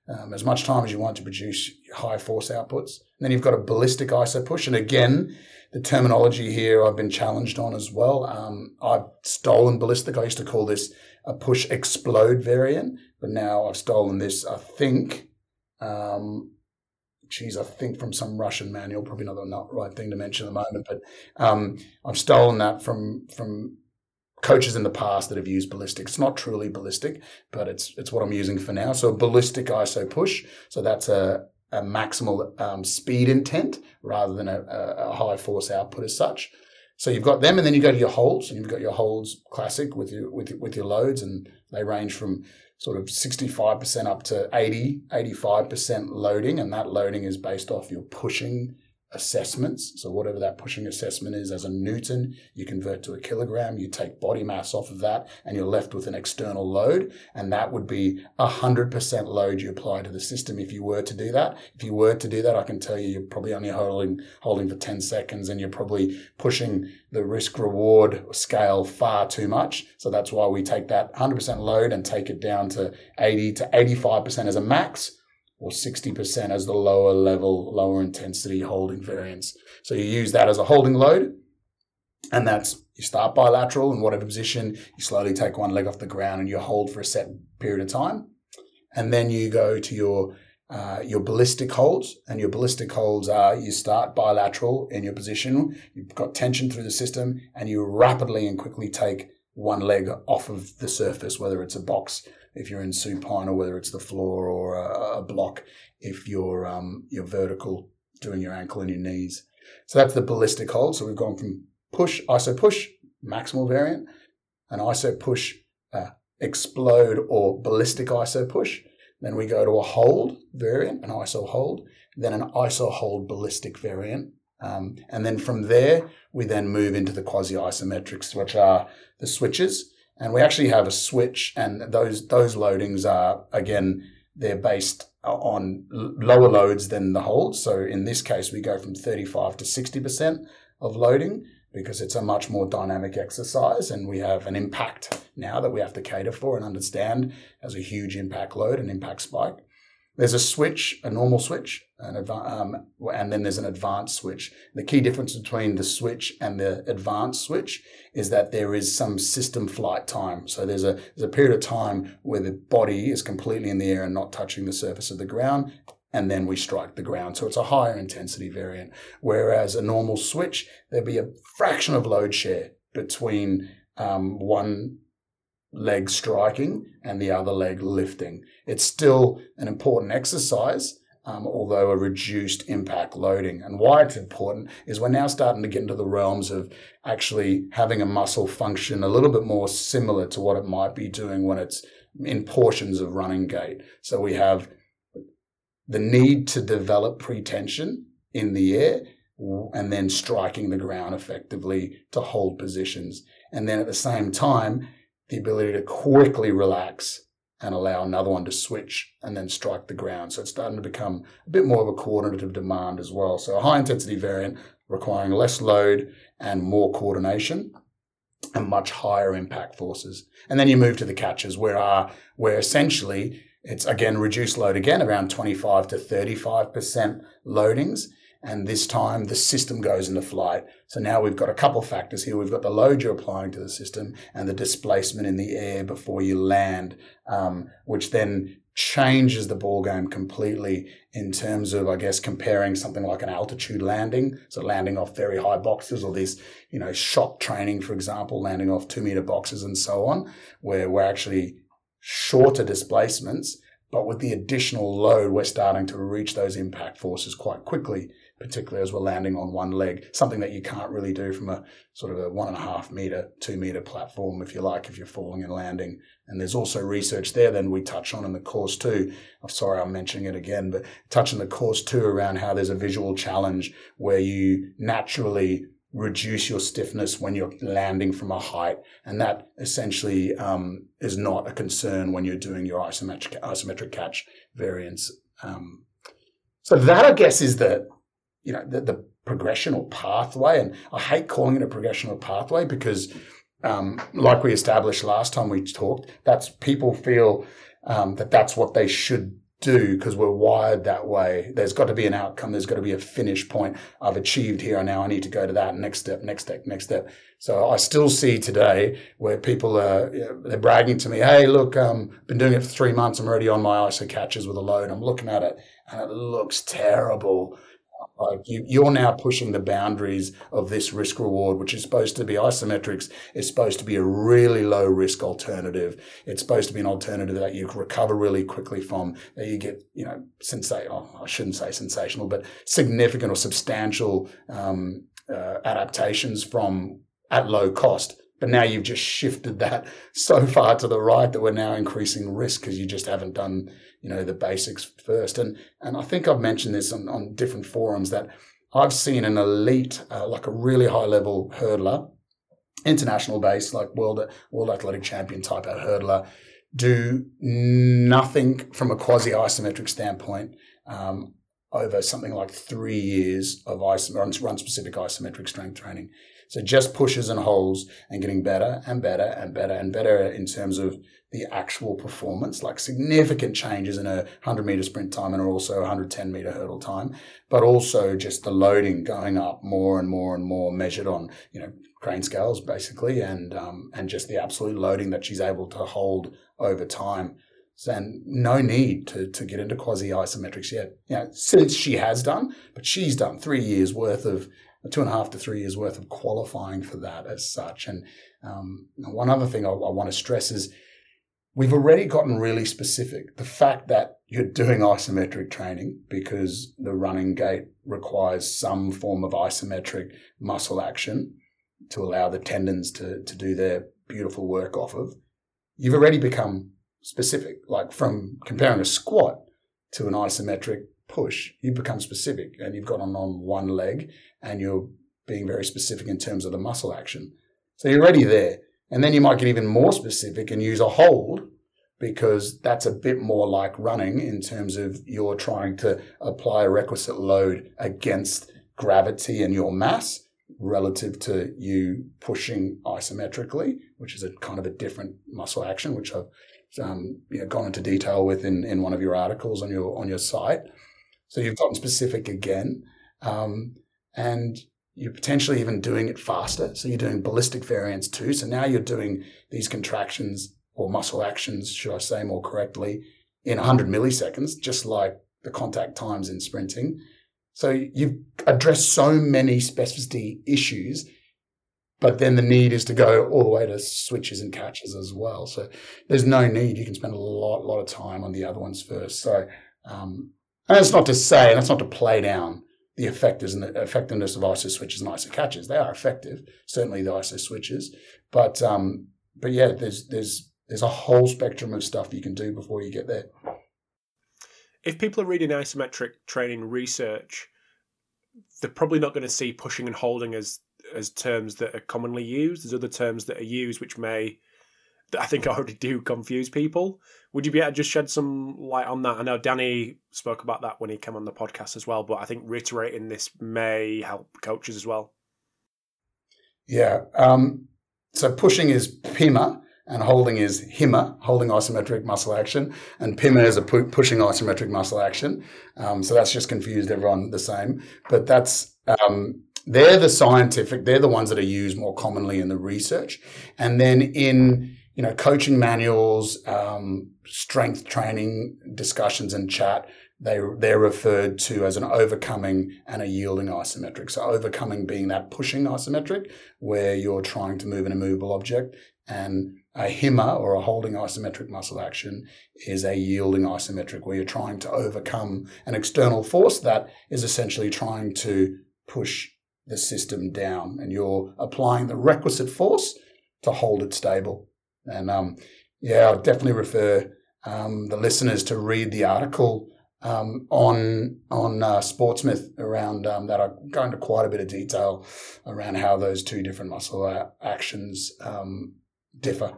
um, as much time as you want to produce high force outputs. And then you've got a ballistic ISO push. And again, the terminology here I've been challenged on as well. Um, I've stolen ballistic. I used to call this a push explode variant, but now I've stolen this, I think, um, geez, I think from some Russian manual, probably not the right thing to mention at the moment, but um, I've stolen that from from coaches in the past that have used ballistic. It's not truly ballistic, but it's it's what I'm using for now. So ballistic ISO push. So that's a, a maximal um, speed intent rather than a, a, high force output as such. So you've got them, and then you go to your holds, and you've got your holds classic with your with with your loads, and they range from sort of 65% up to 80, 85% loading, and that loading is based off your pushing assessments. So whatever that pushing assessment is as a Newton, you convert to a kilogram, you take body mass off of that, and you're left with an external load. And that would be a hundred percent load you apply to the system if you were to do that. If you were to do that, I can tell you you're probably only holding holding for 10 seconds and you're probably pushing the risk reward scale far too much. So that's why we take that 100% load and take it down to 80 to 85% as a max or 60% as the lower level, lower intensity holding variance. So you use that as a holding load, and that's you start bilateral in whatever position, you slowly take one leg off the ground and you hold for a set period of time. And then you go to your uh, your ballistic holds, and your ballistic holds are you start bilateral in your position, you've got tension through the system, and you rapidly and quickly take one leg off of the surface, whether it's a box if you're in supine or whether it's the floor or a, a block if you're um, you're vertical doing your ankle and your knees. So that's the ballistic hold. So we've gone from push, ISO push, maximal variant, an ISO push, uh, explode or ballistic ISO push. Then we go to a hold variant, an ISO hold, then an ISO hold ballistic variant. Um, and then from there, we then move into the quasi isometrics, which are the switches. And we actually have a switch, and those those loadings are again they're based on lower loads than the holds. So in this case, we go from 35 to 60 percent of loading because it's a much more dynamic exercise, and we have an impact now that we have to cater for and understand as a huge impact load and impact spike. There's a switch, a normal switch, an um, and then there's an advanced switch. The key difference between the switch and the advanced switch is that there is some system flight time. So there's a there's a period of time where the body is completely in the air and not touching the surface of the ground, and then we strike the ground. So it's a higher intensity variant. Whereas a normal switch, there'd be a fraction of load share between um, one leg striking and the other leg lifting. It's still an important exercise, um, although a reduced impact loading. And why it's important is we're now starting to get into the realms of actually having a muscle function a little bit more similar to what it might be doing when it's in portions of running gait. So we have the need to develop pretension in the air and then striking the ground effectively to hold positions. And then at the same time, the ability to quickly relax and allow another one to switch and then strike the ground. So it's starting to become a bit more of a coordinative demand as well. So a high intensity variant requiring less load and more coordination and much higher impact forces. And then you move to the catches where are where essentially it's again reduced load again around 25 to 35% loadings and this time the system goes into flight. So now we've got a couple of factors here. We've got the load you're applying to the system and the displacement in the air before you land, um, which then changes the ball game completely in terms of, I guess, comparing something like an altitude landing, so landing off very high boxes, or this, you know, shock training, for example, landing off two meter boxes and so on, where we're actually shorter displacements, but with the additional load, we're starting to reach those impact forces quite quickly particularly as we're landing on one leg, something that you can't really do from a sort of a one and a half meter, two meter platform, if you like, if you're falling and landing. And there's also research there then we touch on in the course too. I'm sorry I'm mentioning it again, but touching the course too around how there's a visual challenge where you naturally reduce your stiffness when you're landing from a height. And that essentially um, is not a concern when you're doing your isometric, isometric catch variants. Um, so that, I guess, is the, you know, the, the progression or pathway. And I hate calling it a progression or pathway because, um, like we established last time we talked, that's people feel um, that that's what they should do because we're wired that way. There's got to be an outcome. There's got to be a finish point. I've achieved here and now I need to go to that next step, next step, next step. So I still see today where people are, they're bragging to me, Hey, look, um, been doing it for three months. I'm already on my ISO catches with a load. I'm looking at it and it looks terrible. Like you, you're now pushing the boundaries of this risk reward, which is supposed to be isometrics. It's supposed to be a really low risk alternative. It's supposed to be an alternative that you recover really quickly from, that you get, you know, sensational, oh, I shouldn't say sensational, but significant or substantial um, uh, adaptations from at low cost. But now you've just shifted that so far to the right that we're now increasing risk because you just haven't done you know the basics first. And and I think I've mentioned this on, on different forums that I've seen an elite, uh, like a really high level hurdler, international base, like world world athletic champion type of hurdler, do nothing from a quasi isometric standpoint. Um, over something like three years of isom- run specific isometric strength training. So just pushes and holds and getting better and better and better and better in terms of the actual performance, like significant changes in a 100 meter sprint time and also 110 meter hurdle time, but also just the loading going up more and more and more measured on, you know, crane scales basically, and, um, and just the absolute loading that she's able to hold over time. And no need to, to get into quasi isometrics yet. You know, since she has done, but she's done three years worth of two and a half to three years worth of qualifying for that as such. And um, one other thing I, I want to stress is we've already gotten really specific. The fact that you're doing isometric training because the running gait requires some form of isometric muscle action to allow the tendons to, to do their beautiful work off of, you've already become specific. Like from comparing a squat to an isometric push, you become specific and you've got on, on one leg and you're being very specific in terms of the muscle action. So you're already there. And then you might get even more specific and use a hold because that's a bit more like running in terms of you're trying to apply a requisite load against gravity and your mass relative to you pushing isometrically, which is a kind of a different muscle action, which I've um, you know, gone into detail with in, in one of your articles on your on your site. So you've gotten specific again, um, and you're potentially even doing it faster. So you're doing ballistic variants too. So now you're doing these contractions or muscle actions, should I say more correctly, in 100 milliseconds, just like the contact times in sprinting. So you've addressed so many specificity issues, but then the need is to go all the way to switches and catches as well. So there's no need. You can spend a lot, lot of time on the other ones first. So, um, and that's not to say, and that's not to play down the effectiveness of ISO switches and ISO catches. They are effective, certainly the ISO switches, but um, but yeah, there's there's there's a whole spectrum of stuff you can do before you get there. If people are reading isometric training research, they're probably not going to see pushing and holding as as terms that are commonly used. There's other terms that are used which may I think I already do confuse people. Would you be able to just shed some light on that? I know Danny spoke about that when he came on the podcast as well, but I think reiterating this may help coaches as well. Yeah. Um, so pushing is PIMA and holding is HIMA, holding isometric muscle action, and PIMA is a pu- pushing isometric muscle action. Um, so that's just confused everyone the same. But that's um, they're the scientific, they're the ones that are used more commonly in the research, and then in you know, coaching manuals, um, strength training discussions and chat, they, they're referred to as an overcoming and a yielding isometric. So overcoming being that pushing isometric where you're trying to move an immovable object and a HIMA or a holding isometric muscle action is a yielding isometric where you're trying to overcome an external force that is essentially trying to push the system down and you're applying the requisite force to hold it stable. And um, yeah, I'd definitely refer um, the listeners to read the article um, on on uh, Sportsmith around um, that. I go into quite a bit of detail around how those two different muscle actions um, differ.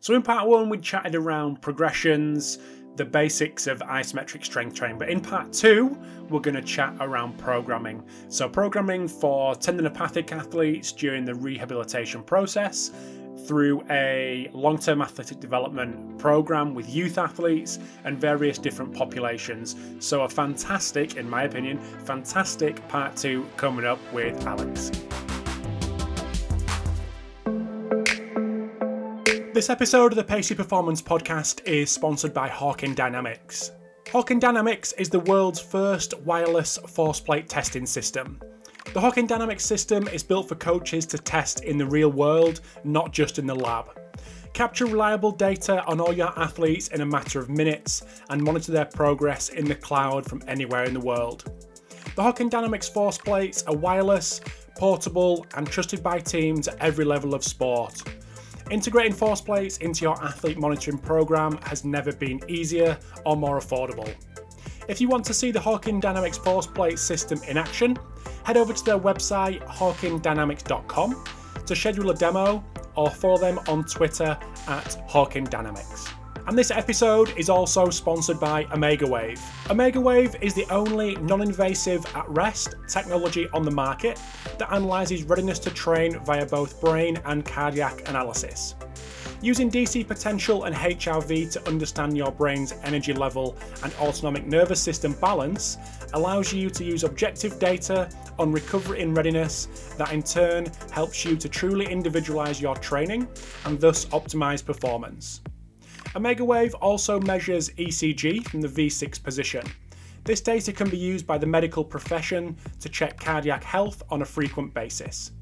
So in part one, we chatted around progressions, the basics of isometric strength training. But in part two, we're going to chat around programming. So, programming for tendinopathic athletes during the rehabilitation process, through a long term athletic development program with youth athletes and various different populations. So, a fantastic, in my opinion, fantastic part two coming up with Alex. This episode of the Pacey Performance Podcast is sponsored by Hawkin Dynamics. Hawkin Dynamics is the world's first wireless force plate testing system. The Hawkin Dynamics system is built for coaches to test in the real world, not just in the lab. Capture reliable data on all your athletes in a matter of minutes and monitor their progress in the cloud from anywhere in the world. The Hawkin Dynamics force plates are wireless, portable, and trusted by teams at every level of sport. Integrating force plates into your athlete monitoring program has never been easier or more affordable. If you want to see the Hawkin Dynamics force plate system in action, head over to their website hawkindynamics.com to schedule a demo or follow them on Twitter at Hawkin Dynamics. And this episode is also sponsored by Omega Wave. Omega Wave is the only non invasive at rest technology on the market that analyzes readiness to train via both brain and cardiac analysis. Using DC potential and HRV to understand your brain's energy level and autonomic nervous system balance allows you to use objective data on recovery and readiness that in turn helps you to truly individualize your training and thus optimize performance. Omega Wave also measures ECG from the V6 position. This data can be used by the medical profession to check cardiac health on a frequent basis.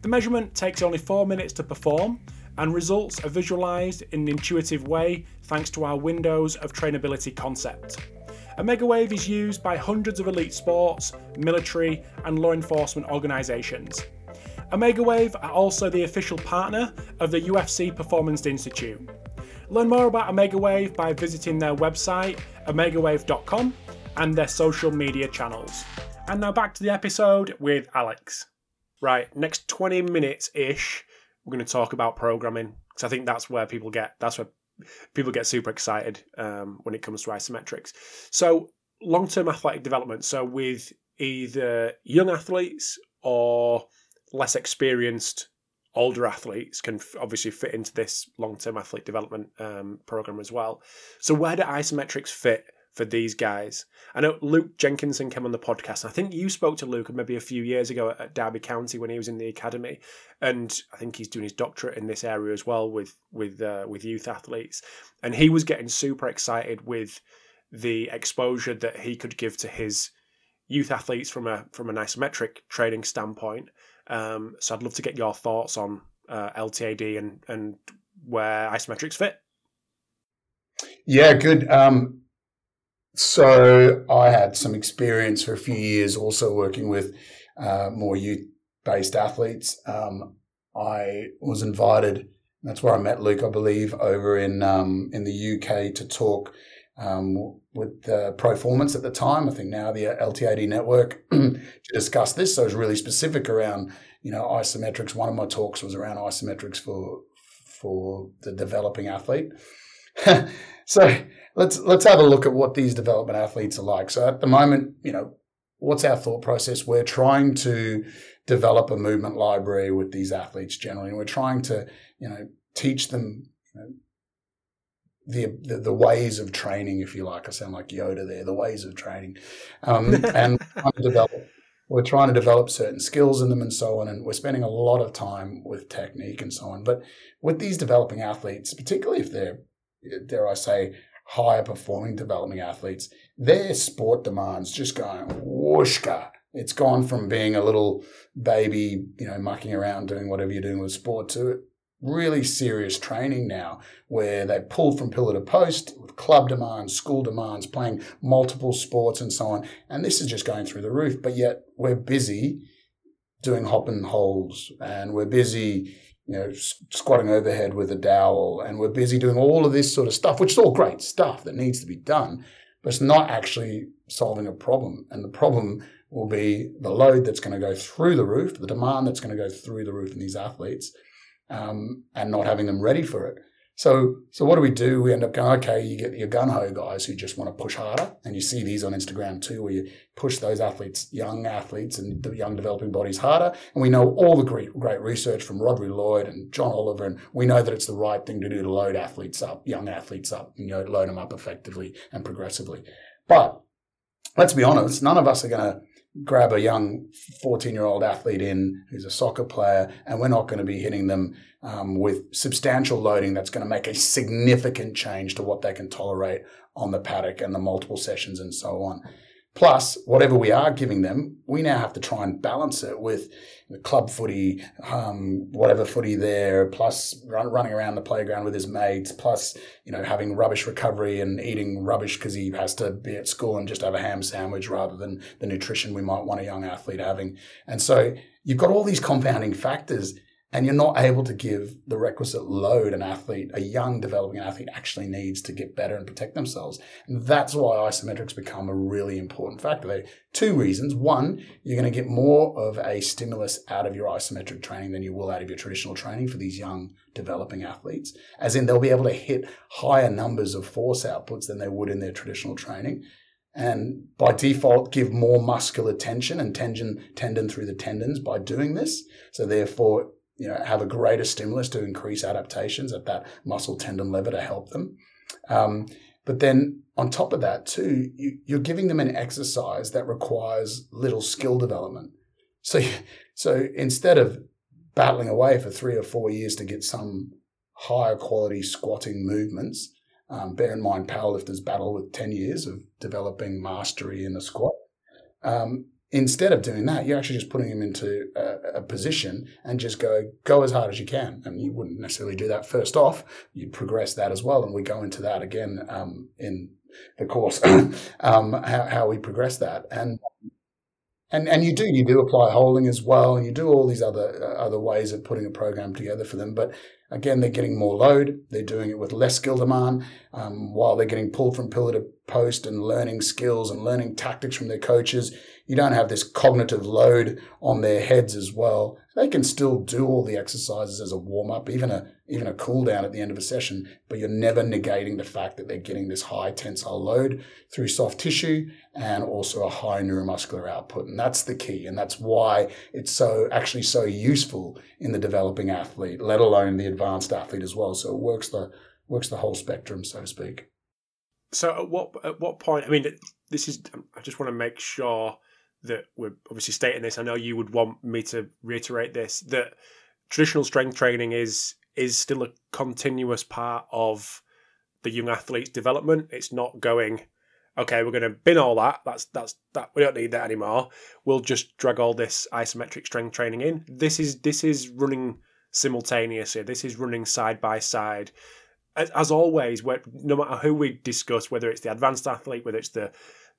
The measurement takes only 4 minutes to perform, and results are visualized in an intuitive way thanks to our windows of trainability concept. Omega Wave is used by hundreds of elite sports, military, and law enforcement organizations. Omega Wave are also the official partner of the UFC Performance Institute. Learn more about Omega Wave by visiting their website, omegawave.com, and their social media channels. And now back to the episode with Alex. Right, next 20 minutes ish, we're going to talk about programming because I think that's where people get that's where people get super excited um, when it comes to isometrics. So, long term athletic development. So, with either young athletes or less experienced older athletes can obviously fit into this long-term athlete development um, program as well. So where do isometrics fit for these guys? I know Luke Jenkinson came on the podcast. I think you spoke to Luke maybe a few years ago at, Derby County when he was in the academy, and I think he's doing his doctorate in this area as well with with uh, with youth athletes. And he was getting super excited with the exposure that he could give to his youth athletes from a from an isometric training standpoint um, so I'd love to get your thoughts on uh, LTAD and and where isometrics fit. Yeah, good. Um, so I had some experience for a few years also working with uh, more youth based athletes. Um, I was invited. That's where I met Luke, I believe, over in um, in the UK to talk um, with uh, Proformance at the time. I think now the LTAD network to discuss this. So it was really specific around you know isometrics. One of my talks was around isometrics for for the developing athlete. so let's let's have a look at what these development athletes are like. So at the moment, you know, what's our thought process? We're trying to develop a movement library with these athletes generally, and we're trying to you know teach them. You know, the, the, the ways of training, if you like. I sound like Yoda there. The ways of training, um, and develop. We're trying to develop certain skills in them and so on, and we're spending a lot of time with technique and so on. But with these developing athletes, particularly if they're, dare I say, higher performing developing athletes, their sport demands just going whooshka. It's gone from being a little baby, you know, mucking around doing whatever you're doing with sport to really serious training now where they pull from pillar to post with club demands, school demands, playing multiple sports and so on. And this is just going through the roof. But yet we're busy doing hop and holds and we're busy, you know, squatting overhead with a dowel and we're busy doing all of this sort of stuff, which is all great stuff that needs to be done. but it's not actually solving a problem. And the problem will be the load that's going to go through the roof, the demand that's going to go through the roof in these athletes, um, and not having them ready for it. So, so what do we do? We end up going, okay, you get your gun ho guys who just want to push harder. And you see these on Instagram too, where you push those athletes, young athletes and the young developing bodies harder. And we know all the great, great research from Rhodri Lloyd and Jon Oliver. And we know that it's the right thing to do to load athletes up, young athletes up, you know, load them up effectively and progressively. But let's be honest, none of us are going to grab a young 14 year old athlete in who's a soccer player, and we're not going to be hitting them um, with substantial loading that's going to make a significant change to what they can tolerate on the paddock and the multiple sessions and so on. Plus, whatever we are giving them, we now have to try and balance it with club footy, um, whatever footy there, plus run, running around the playground with his mates, plus, you know, having rubbish recovery and eating rubbish because he has to be at school and just have a ham sandwich rather than the nutrition we might want a young athlete having. And so you've got all these compounding factors and you're not able to give the requisite load an athlete, a young developing athlete, actually needs to get better and protect themselves. And that's why isometrics become a really important factor. There are two reasons. One, you're going to get more of a stimulus out of your isometric training than you will out of your traditional training for these young developing athletes, as in they'll be able to hit higher numbers of force outputs than they would in their traditional training and by default give more muscular tension and tendon tendon through the tendons by doing this. So therefore you know, have a greater stimulus to increase adaptations at that muscle tendon lever to help them. Um, but then on top of that, too, you, you're giving them an exercise that requires little skill development. So, so instead of battling away for three or four years to get some higher quality squatting movements, um, bear in mind powerlifters battle with 10 years of developing mastery in the squat. Um, Instead of doing that, you're actually just putting them into a, a, position and just go go as hard as you can. And you wouldn't necessarily do that first off. You'd progress that as well, and we go into that again um, in the course um, how, how we progress that. And and and you do you do apply holding as well, and you do all these other uh, other ways of putting a program together for them. But again, they're getting more load. They're doing it with less skill demand, um, while they're getting pulled from pillar to post and learning skills and learning tactics from their coaches you don't have this cognitive load on their heads as well. They can still do all the exercises as a warm up, even a even a cool down at the end of a session, but you're never negating the fact that they're getting this high tensile load through soft tissue and also a high neuromuscular output. And that's the key. And that's why it's so actually so useful in the developing athlete, let alone the advanced athlete as well. So it works the works the whole spectrum, so to speak. So at what at what point? I mean, this is. I just want to make sure that we're obviously stating this. I know you would want me to reiterate this that traditional strength training is is still a continuous part of the young athlete's development. It's not going, okay, we're going to bin all that. That's that's that. We don't need that anymore. We'll just drag all this isometric strength training in. This is this is running simultaneously. This is running side by side. As, as always, no matter who we discuss, whether it's the advanced athlete, whether it's the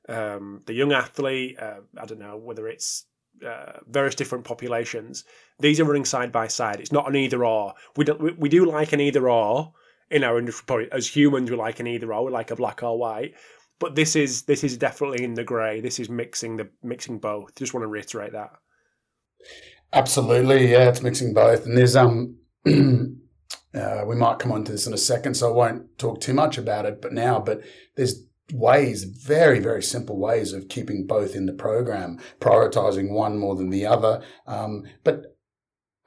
um, the young athlete, uh, I don't know whether it's uh, various different populations. These are running side by side. It's not an either or. We do, we, we do like an either or in our industry. As humans, we like an either or. We like a black or white. But this is this is definitely in the grey. This is mixing the mixing both. Just want to reiterate that. Absolutely, yeah, it's mixing both. And there's um, uh, we might come on to this in a second, so I won't talk too much about it. But now, but there's ways, very, very simple ways of keeping both in the program, prioritizing one more than the other. Um, but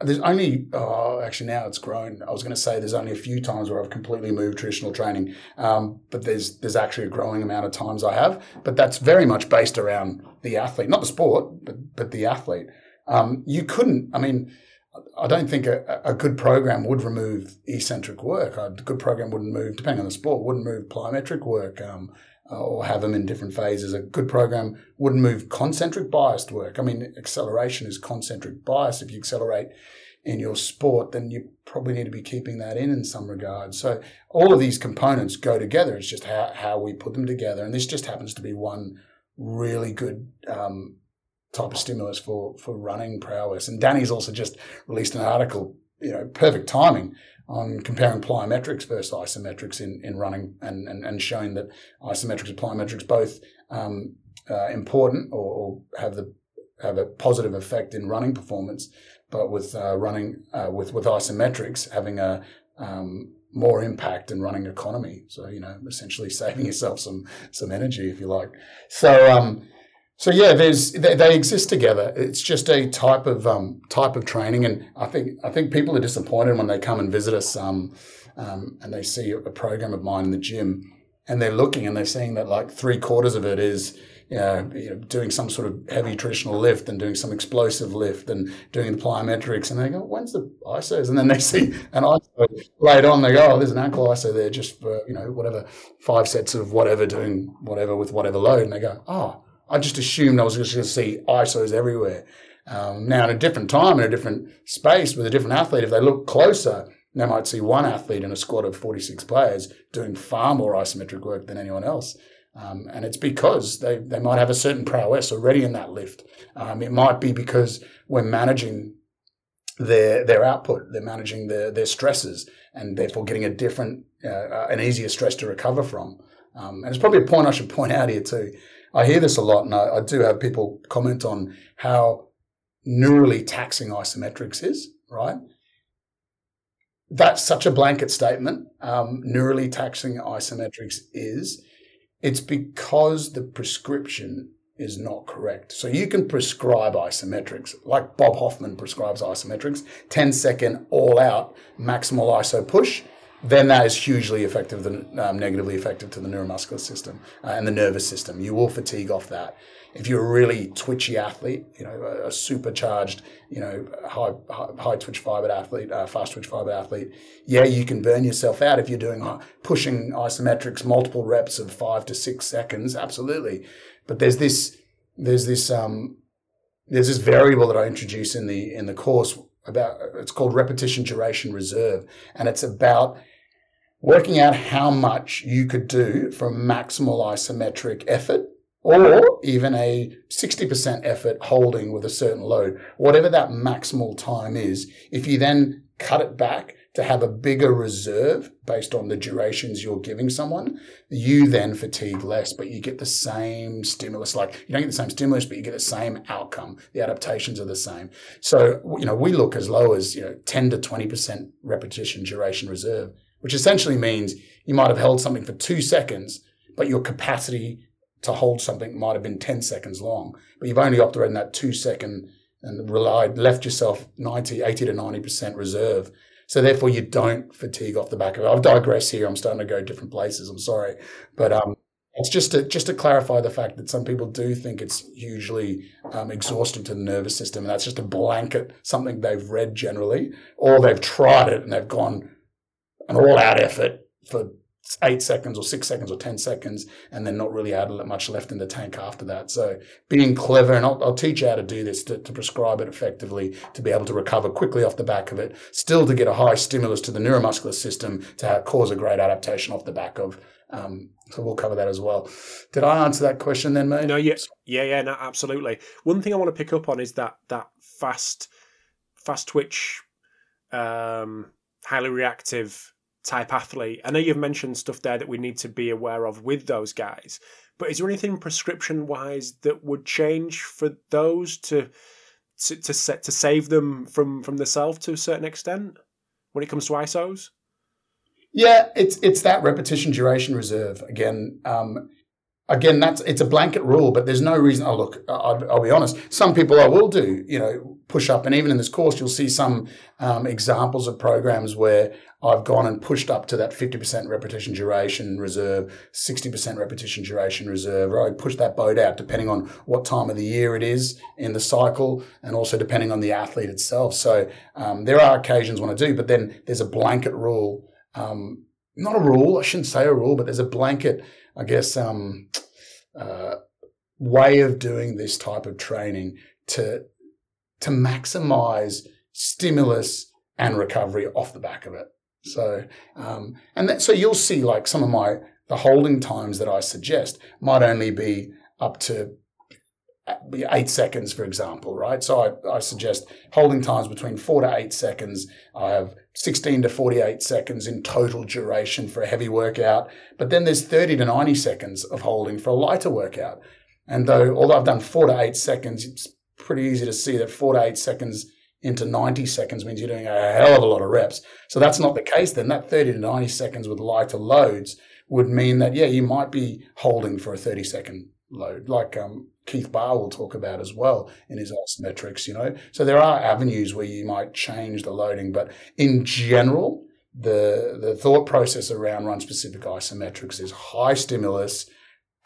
there's only, oh, actually now it's grown. I was going to say there's only a few times where I've completely moved traditional training, um, but there's there's actually a growing amount of times I have. But that's very much based around the athlete, not the sport, but but the athlete. Um, you couldn't, I mean, I don't think a, a, good program would remove eccentric work. A good program wouldn't move, depending on the sport, wouldn't move plyometric work. Um, or have them in different phases. A good program wouldn't move concentric biased work. I mean, acceleration is concentric bias. If you accelerate in your sport, then you probably need to be keeping that in in some regard. So all of these components go together. It's just how, how we put them together. And this just happens to be one really good um, type of stimulus for, for running prowess. And Danny's also just released an article you know, perfect timing on comparing plyometrics versus isometrics in, in running and, and, and showing that isometrics and plyometrics both um, uh, important or, or, have the have a positive effect in running performance, but with uh, running uh, with with isometrics having a um, more impact in running economy. So you know, essentially saving yourself some some energy if you like. So um, so yeah, there's they, they, exist together. It's just a type of um, type of training, and I think I think people are disappointed when they come and visit us um, um, and they see a program of mine in the gym, and they're looking and they're seeing that like three quarters of it is you know, you know, doing some sort of heavy traditional lift and doing some explosive lift and doing the plyometrics. And they go, when's the ISOs? And then they see an ISO laid on. They go, oh, there's an ankle ISO there just for, you know, whatever, five sets of whatever, doing whatever with whatever load. And they go, oh, I just assumed I was just going to see ISOs everywhere. Um, now, in a different time, in a different space with a different athlete, if they look closer, they might see one athlete in a squad of 46 players doing far more isometric work than anyone else. Um, and it's because they, they might have a certain prowess already in that lift. Um, it might be because we're managing their their output, they're managing their, their stresses, and therefore getting a different, uh, an easier stress to recover from. Um, and it's probably a point I should point out here too. I hear this a lot, and I, I do have people comment on how neurally taxing isometrics is, right? That's such a blanket statement. Um, neurally taxing isometrics is. It's because the prescription is not correct. So you can prescribe isometrics, like Bob Hoffman prescribes isometrics, 10 second all out maximal iso push then that is hugely effective, um, negatively effective to the neuromuscular system uh, and the nervous system. You will fatigue off that. If you're a really twitchy athlete, you know, a, a supercharged, you know, high, high, high twitch fiber athlete, uh, fast twitch fiber athlete, yeah, you can burn yourself out if you're doing uh, pushing isometrics, multiple reps of five to six seconds, absolutely. But there's this, there's this, um, there's this variable that I introduce in the in the course about it's called repetition duration reserve, and it's about working out how much you could do from maximal isometric effort or even a 60% effort holding with a certain load, whatever that maximal time is, if you then cut it back to have a bigger reserve based on the durations you're giving someone, you then fatigue less, but you get the same stimulus. Like you don't get the same stimulus, but you get the same outcome. The adaptations are the same. So, you know, we look as low as, you know, 10 to 20% repetition duration reserve which essentially means you might have held something for two seconds, but your capacity to hold something might have been 10 seconds long. But you've only operated in that two second and relied, left yourself 90, 80 to 90% reserve. So therefore you don't fatigue off the back of it. I've digressed here. I'm starting to go different places. I'm sorry. But, um, it's just to just to clarify the fact that some people do think it's hugely um, exhausting to the nervous system, and that's just a blanket something they've read generally, or they've tried it and they've gone an all out effort for eight seconds or six seconds or 10 seconds, and then not really had much left in the tank after that. So being clever, and I'll, I'll teach you how to do this to, to, prescribe it effectively, to be able to recover quickly off the back of it, still to get a high stimulus to the neuromuscular system to cause a great adaptation off the back of. Um, so we'll cover that as well. Did I answer that question then, mate? No, yeah, yeah, yeah, no, absolutely. One thing I want to pick up on is that that fast, fast twitch, um, highly reactive type athlete. I know you've mentioned stuff there that we need to be aware of with those guys, but is there anything prescription wise that would change for those to to to, set, to save them from from the self to a certain extent when it comes to ISOs? Yeah, it's it's that repetition duration reserve again. Um, again, that's it's a blanket rule, but there's no reason. Oh, look, I'll, I'll, be honest. Some people I will do, you know, push up, and even in this course, you'll see some um, examples of programs where I've gone and pushed up to that 50% repetition duration reserve, 60% repetition duration reserve, I push that boat out depending on what time of the year it is in the cycle, and also depending on the athlete itself. So um, there are occasions when I do, but then there's a blanket rule. Um, not a rule, I shouldn't say a rule, but there's a blanket I guess, um, uh, way of doing this type of training to to maximize stimulus and recovery off the back of it. So, um, and that, so you'll see like some of my the holding times that I suggest might only be up to eight seconds, for example, right? So I, I suggest holding times between four to eight seconds. I have 16 to 48 seconds in total duration for a heavy workout, but then there's 30 to 90 seconds of holding for a lighter workout. And though, although I've done four to eight seconds, pretty easy to see that four to eight seconds into 90 seconds means you're doing a hell of a lot of reps. So that's not the case then. That 30 to 90 seconds with lighter loads would mean that, yeah, you might be holding for a 30 second load, like um, Keith Baar will talk about as well in his isometrics, you know. So there are avenues where you might change the loading, but in general, the the thought process around run specific isometrics is high stimulus,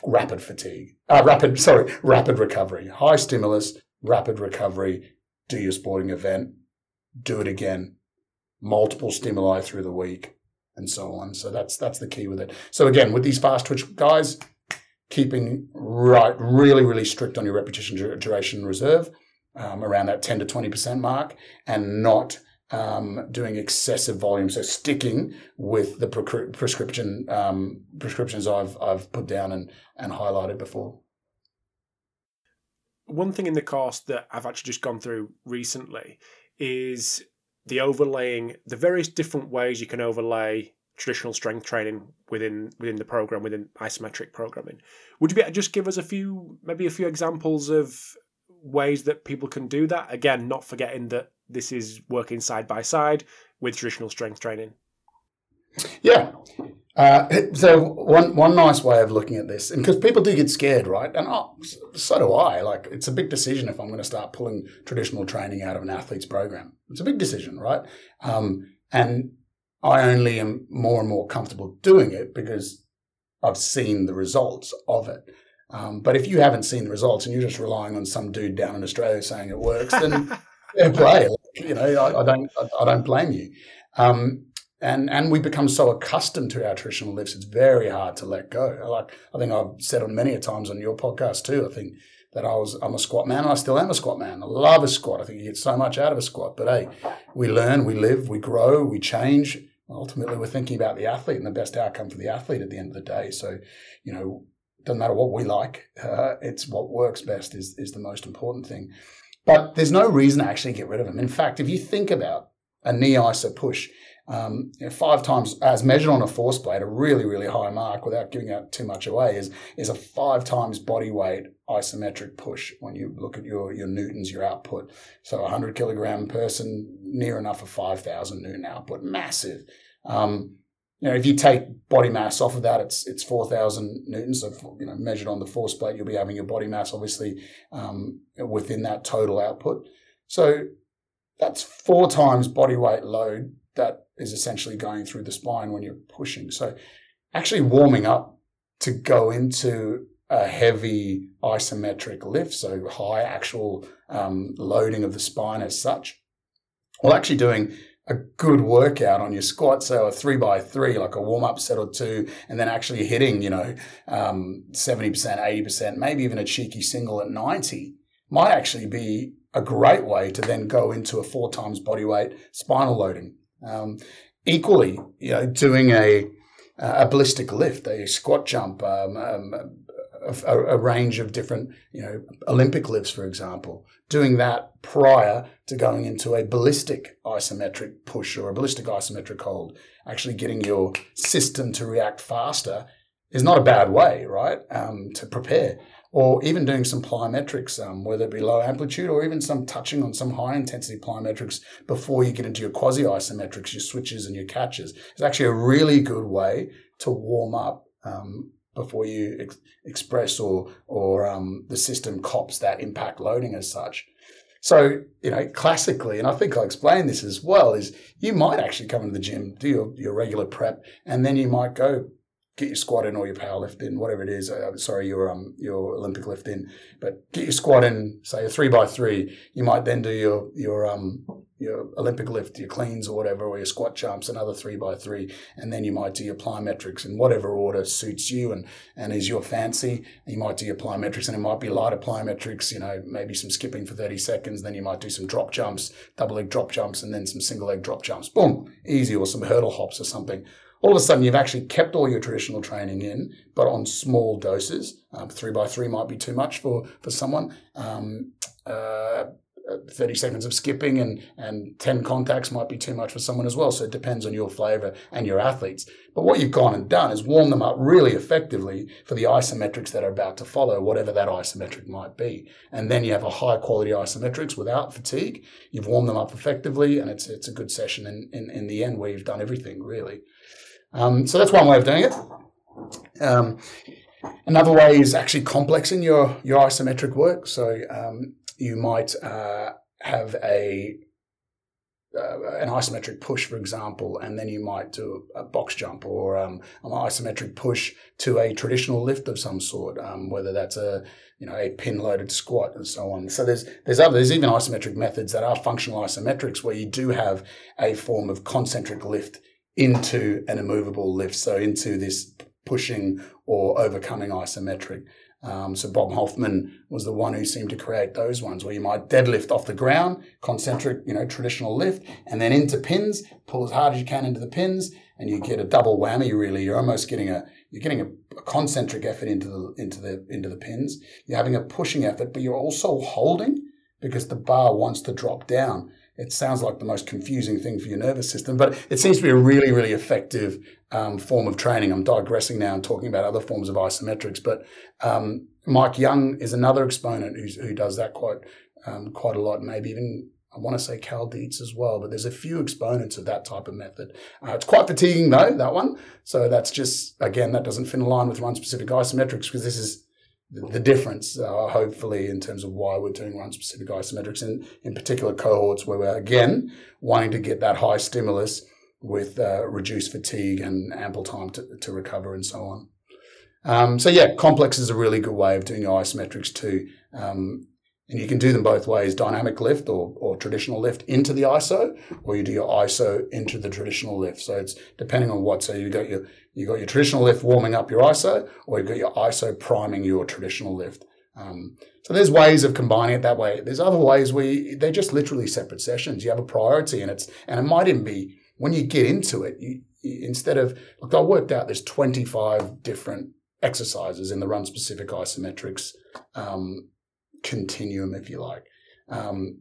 rapid fatigue, uh, rapid sorry, rapid recovery, high stimulus, rapid recovery. Do your sporting event, do it again, multiple stimuli through the week, and so on. So that's that's the key with it. So again, with these fast twitch guys, keeping right really really strict on your repetition duration reserve um, around that 10 to 20% mark and not um, doing excessive volume so sticking with the prescription um, prescriptions I've I've put down and and highlighted before one thing in the course that I've actually just gone through recently is the overlaying the various different ways you can overlay traditional strength training within within the program within isometric programming. Would you be able to just give us a few maybe a few examples of ways that people can do that? Again, not forgetting that this is working side by side with traditional strength training. Yeah. Uh, so one one nice way of looking at this, and because people do get scared, right? And oh, so do I. Like it's a big decision if I'm going to start pulling traditional training out of an athlete's program. It's a big decision, right? Um, and I only am more and more comfortable doing it because I've seen the results of it. Um, but if you haven't seen the results and you're just relying on some dude down in Australia saying it works, then fair play. Like, you know, I, I don't, I, I, don't blame you. Um, and and we become so accustomed to our traditional lifts, it's very hard to let go. Like I think I've said on many a times on your podcast too. I think that I was I'm a squat man. And I still am a squat man. I love a squat. I think you get so much out of a squat. But hey, we learn, we live, we grow, we change ultimately we're thinking about the athlete and the best outcome for the athlete at the end of the day. So, you know, doesn't matter what we like, uh, it's what works best is is the most important thing. But there's no reason to actually get rid of them. In fact, if you think about a knee iso push, um, you know, five times as measured on a force plate, a really, really high mark without giving out too much away is, is a five times body weight isometric push when you look at your, your newtons, your output. So a 100 kilogram person, near enough of 5,000 newton output, massive. Um, you know, if you take body mass off of that, it's it's 4,000 newtons. So, you know, measured on the force plate, you'll be having your body mass obviously um, within that total output. So that's four times body weight load that is essentially going through the spine when you're pushing. So actually warming up to go into a heavy isometric lift, so high actual um, loading of the spine as such. Well, actually doing a good workout on your squat, so a three by three, like a warm up set or two, and then actually hitting, you know, um, 70%, 80%, maybe even a cheeky single at 90 might actually be a great way to then go into a four times body weight spinal loading. Um, equally, you know, doing a a ballistic lift, a squat jump, um, um, a, a, range of different, you know, Olympic lifts, for example. Doing that prior to going into a ballistic isometric push or a ballistic isometric hold, actually getting your system to react faster is not a bad way, right? Um, to prepare or even doing some plyometrics, um, whether it be low amplitude or even some touching on some high intensity plyometrics before you get into your quasi isometrics, your switches and your catches. It's actually a really good way to warm up um, before you ex- express or or um, the system cops that impact loading as such. So, you know, classically, and I think I'll explain this as well, is you might actually come into the gym, do your, your regular prep, and then you might go get your squat in or your power lift in, whatever it is. Uh, sorry, your um your Olympic lift in, but get your squat in, say a three by three. You might then do your your um your Olympic lift, your cleans or whatever, or your squat jumps, another three by three, and then you might do your plyometrics in whatever order suits you and and is your fancy. You might do your plyometrics, and it might be lighter plyometrics. You know, maybe some skipping for thirty seconds. Then you might do some drop jumps, double leg drop jumps, and then some single leg drop jumps. Boom, easy, or some hurdle hops or something all of a sudden you've actually kept all your traditional training in, but on small doses. Um, three by three might be too much for for someone. Um, uh, 30 seconds of skipping and, and 10 contacts might be too much for someone as well. So it depends on your flavor and your athletes. But what you've gone and done is warm them up really effectively for the isometrics that are about to follow, whatever that isometric might be. And then you have a high quality isometrics without fatigue. You've warmed them up effectively and it's, it's a good session in, in, in the end where you've done everything really. Um, so that's one way of doing it. Um, another way is actually complexing your, your isometric work. So um, you might uh, have a uh, an isometric push, for example, and then you might do a, box jump or um, an isometric push to a traditional lift of some sort, um, whether that's a you know a pin loaded squat and so on. So there's there's other there's even isometric methods that are functional isometrics where you do have a form of concentric lift into an immovable lift, so into this pushing or overcoming isometric. Um, so Bob Hoffman was the one who seemed to create those ones where you might deadlift off the ground, concentric, you know, traditional lift, and then into pins, pull as hard as you can into the pins, and you get a double whammy. Really, you're almost getting a you're getting a, a concentric effort into the into the into the pins. You're having a pushing effort, but you're also holding because the bar wants to drop down. It sounds like the most confusing thing for your nervous system, but it seems to be a really, really effective um, form of training. I'm digressing now and talking about other forms of isometrics, but um, Mike Young is another exponent who does that quite um, quite a lot. Maybe even I want to say Cal Dietz as well, but there's a few exponents of that type of method. Uh, it's quite fatiguing though, that one. So that's just again that doesn't fit in line with run specific isometrics because this is the difference, uh, hopefully, in terms of why we're doing run specific isometrics in, in particular cohorts where we're again wanting to get that high stimulus with uh, reduced fatigue and ample time to, to recover and so on. Um, so yeah, complex is a really good way of doing isometrics too. Um, and you can do them both ways, dynamic lift or, or traditional lift into the ISO, or you do your ISO into the traditional lift. So it's depending on what. So you got your you got your traditional lift warming up your ISO, or you've got your ISO priming your traditional lift. Um, so there's ways of combining it that way. There's other ways where you, they're just literally separate sessions. You have a priority, and it's and it might even be when you get into it, you, you, instead of like I worked out there's 25 different exercises in the run specific isometrics um, continuum, if you like. Um,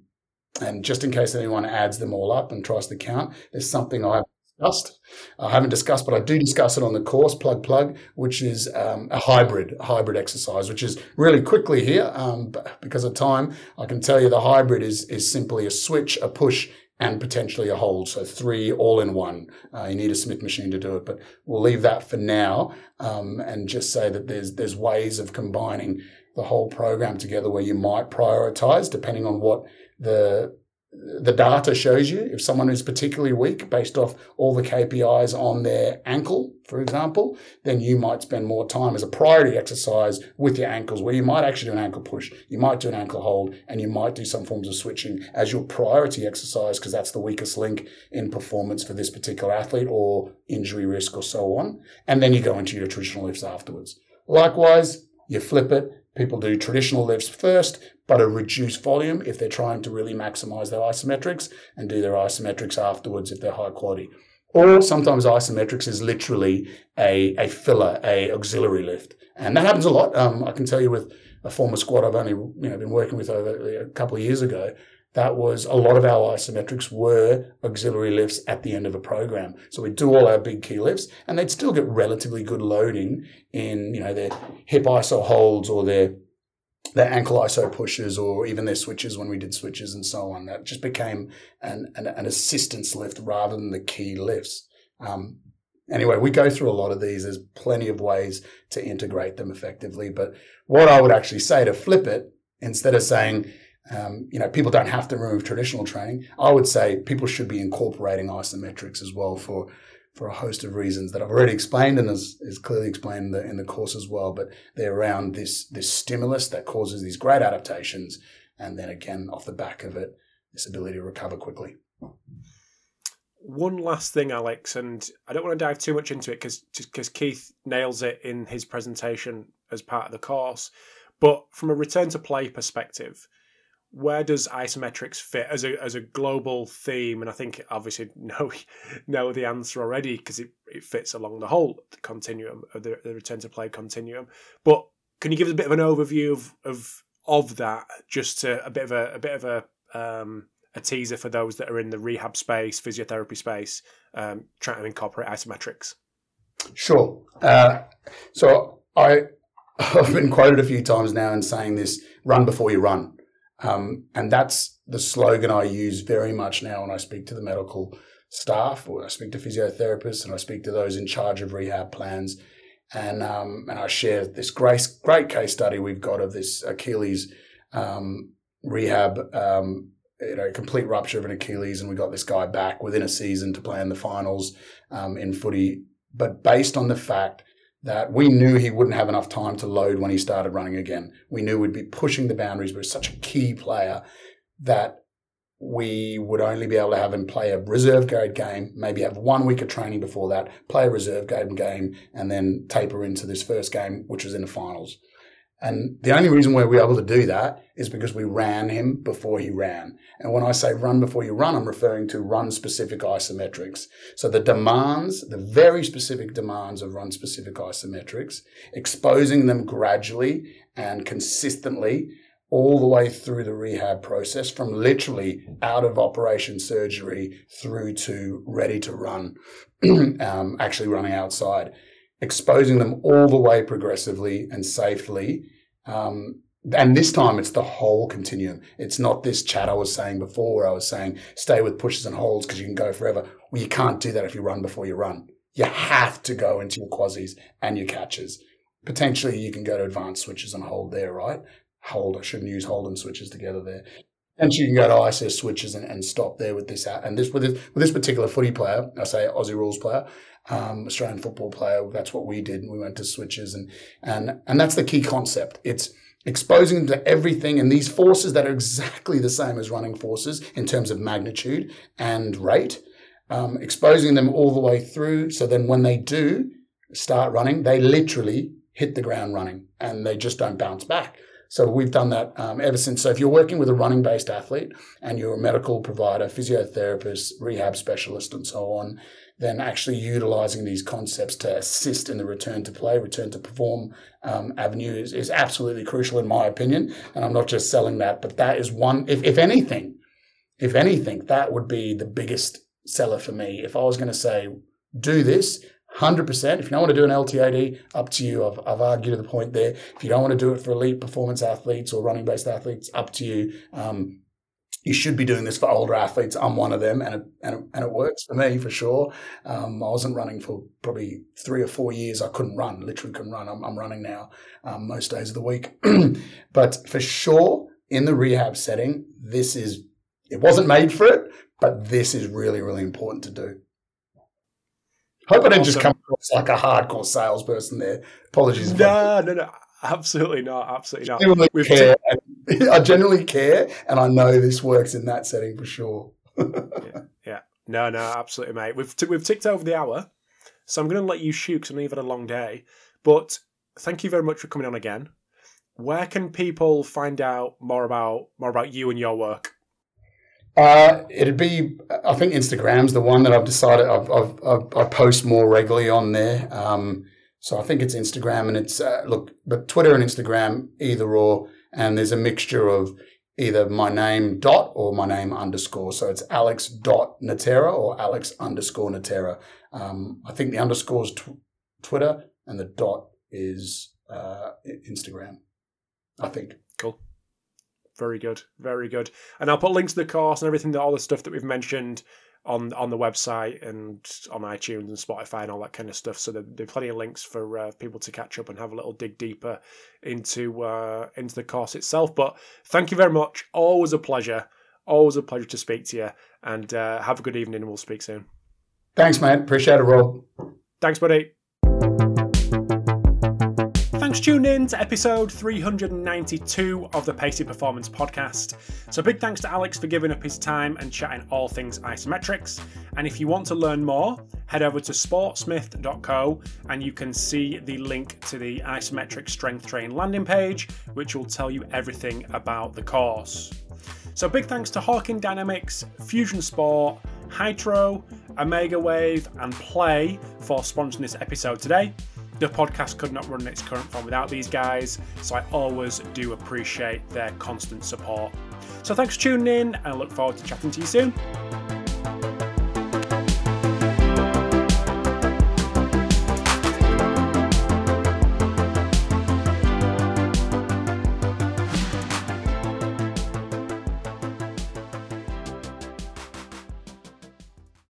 and just in case anyone adds them all up and tries to count, there's something I have discussed. I haven't discussed, but I do discuss it on the course, plug plug, which is um, a hybrid a hybrid exercise, which is really quickly here um, because of time. I can tell you the hybrid is is simply a switch, a push, and potentially a hold. So three all in one. Uh, you need a Smith machine to do it, but we'll leave that for now um, and just say that there's there's ways of combining the whole program together where you might prioritize depending on what the the data shows you if someone is particularly weak based off all the KPIs on their ankle, for example, then you might spend more time as a priority exercise with your ankles where you might actually do an ankle push, you might do an ankle hold, and you might do some forms of switching as your priority exercise because that's the weakest link in performance for this particular athlete or injury risk or so on. And then you go into your traditional lifts afterwards. Likewise, you flip it, People do traditional lifts first, but a reduced volume if they're trying to really maximize their isometrics and do their isometrics afterwards if they're high quality. Or sometimes isometrics is literally a, a filler, a auxiliary lift. And that happens a lot. Um, I can tell you with a former squad I've only you know been working with over a couple of years ago, that was a lot of our isometrics were auxiliary lifts at the end of a program. So we'd do all our big key lifts and they'd still get relatively good loading in, you know, their hip iso holds or their their ankle iso pushes or even their switches when we did switches and so on. That just became an, an, an assistance lift rather than the key lifts. Um, anyway, we go through a lot of these. There's plenty of ways to integrate them effectively. But what I would actually say to flip it, instead of saying, um, you know, people don't have to remove traditional training. I would say people should be incorporating isometrics as well for for a host of reasons that I've already explained and is, is clearly explained in the, in the course as well. But they're around this this stimulus that causes these great adaptations, and then again off the back of it, this ability to recover quickly. One last thing, Alex, and I don't want to dive too much into it because because Keith nails it in his presentation as part of the course. But from a return to play perspective, where does isometrics fit as a as a global theme? And I think obviously know know the answer already because it, it fits along the whole continuum of the, the return to play continuum. But can you give us a bit of an overview of of of that, just to, a bit of a a bit of a um, a teaser for those that are in the rehab space, physiotherapy space, um, trying to incorporate isometrics? Sure. Uh, so I I've been quoted a few times now in saying this: "Run before you run." Um, and that's the slogan I use very much now when I speak to the medical staff, or I speak to physiotherapists, and I speak to those in charge of rehab plans. And um, and I share this great great case study we've got of this Achilles um, rehab, um, you know, complete rupture of an Achilles, and we got this guy back within a season to play in the finals um, in footy. But based on the fact that we knew he wouldn't have enough time to load when he started running again. We knew we'd be pushing the boundaries, but such a key player that we would only be able to have him play a reserve grade game, maybe have one week of training before that, play a reserve grade game, and then taper into this first game, which was in the finals. And the only reason why we were able to do that is because we ran him before he ran. And when I say run before you run, I'm referring to run specific isometrics. So the demands, the very specific demands of run specific isometrics, exposing them gradually and consistently all the way through the rehab process from literally out of operation surgery through to ready to run, um, actually running outside exposing them all the way progressively and safely um, and this time it's the whole continuum. It's not this chat I was saying before where I was saying stay with pushes and holds because you can go forever. Well, you can't do that if you run before you run. You have to go into your quasis and your catches. Potentially you can go to advanced switches and hold there, right? Hold, I shouldn't use hold and switches together there. And you can go to ISO switches and, and stop there with this out. And this with this with this particular footy player, I say Aussie rules player, um, Australian football player. That's what we did. We went to switches, and and and that's the key concept. It's exposing them to everything and these forces that are exactly the same as running forces in terms of magnitude and rate. Um, exposing them all the way through, so then when they do start running, they literally hit the ground running and they just don't bounce back. So we've done that um, ever since. So if you're working with a running based athlete and you're a medical provider, physiotherapist, rehab specialist, and so on, then actually utilizing these concepts to assist in the return to play, return to perform um, avenue is, is absolutely crucial in my opinion. And I'm not just selling that, but that is one, if, if anything, if anything, that would be the biggest seller for me. If I was going to say, do this, 100%. If you don't want to do an LTAD, up to you. I've, I've argued to the point there. If you don't want to do it for elite performance athletes or running based athletes, up to you. Um, you should be doing this for older athletes. I'm one of them, and it, and it, and it works for me for sure. Um, I wasn't running for probably three or four years. I couldn't run, literally couldn't run. I'm, I'm running now um, most days of the week. but for sure, in the rehab setting, this is, it wasn't made for it, but this is really, really important to do. Hope I didn't awesome. just come across like a hardcore salesperson there. Apologies. No, no, no. Absolutely not. Absolutely not. Care. T- I generally care, and I know this works in that setting for sure. yeah, yeah, no, no, absolutely, mate. We've t- we've ticked over the hour, so I'm going to let you shoot because I know you've had a long day. But thank you very much for coming on again. Where can people find out more about more about you and your work? Uh, it'd be, I think Instagram's the one that I've decided I've, I've, I've i post more regularly on there. Um, so I think it's Instagram and it's, uh, look, but Twitter and Instagram, either or. And there's a mixture of either my name dot or my name underscore. So it's Alex dot Natera or Alex underscore Natera. Um, I think the underscore is tw- Twitter and the dot is uh, Instagram. I think. Cool. Very good. Very good. And I'll put links to the course and everything that all the stuff that we've mentioned on on the website and on iTunes and Spotify and all that kind of stuff. So there, there are plenty of links for uh, people to catch up and have a little dig deeper into uh, into the course itself. But thank you very much. Always a pleasure. Always a pleasure to speak to you. And uh, have a good evening. And we'll speak soon. Thanks, mate. Appreciate it, Rob. Thanks, buddy. Thanks for tuning in to episode 392 of the Pacey Performance Podcast. So, big thanks to Alex for giving up his time and chatting all things isometrics. And if you want to learn more, head over to sportsmith.co and you can see the link to the isometric strength train landing page, which will tell you everything about the course. So, big thanks to Hawkin Dynamics, Fusion Sport, Hytro, Omega Wave, and PLAE for sponsoring this episode today. The podcast could not run in its current form without these guys, so I always do appreciate their constant support. So thanks for tuning in, and I look forward to chatting to you soon.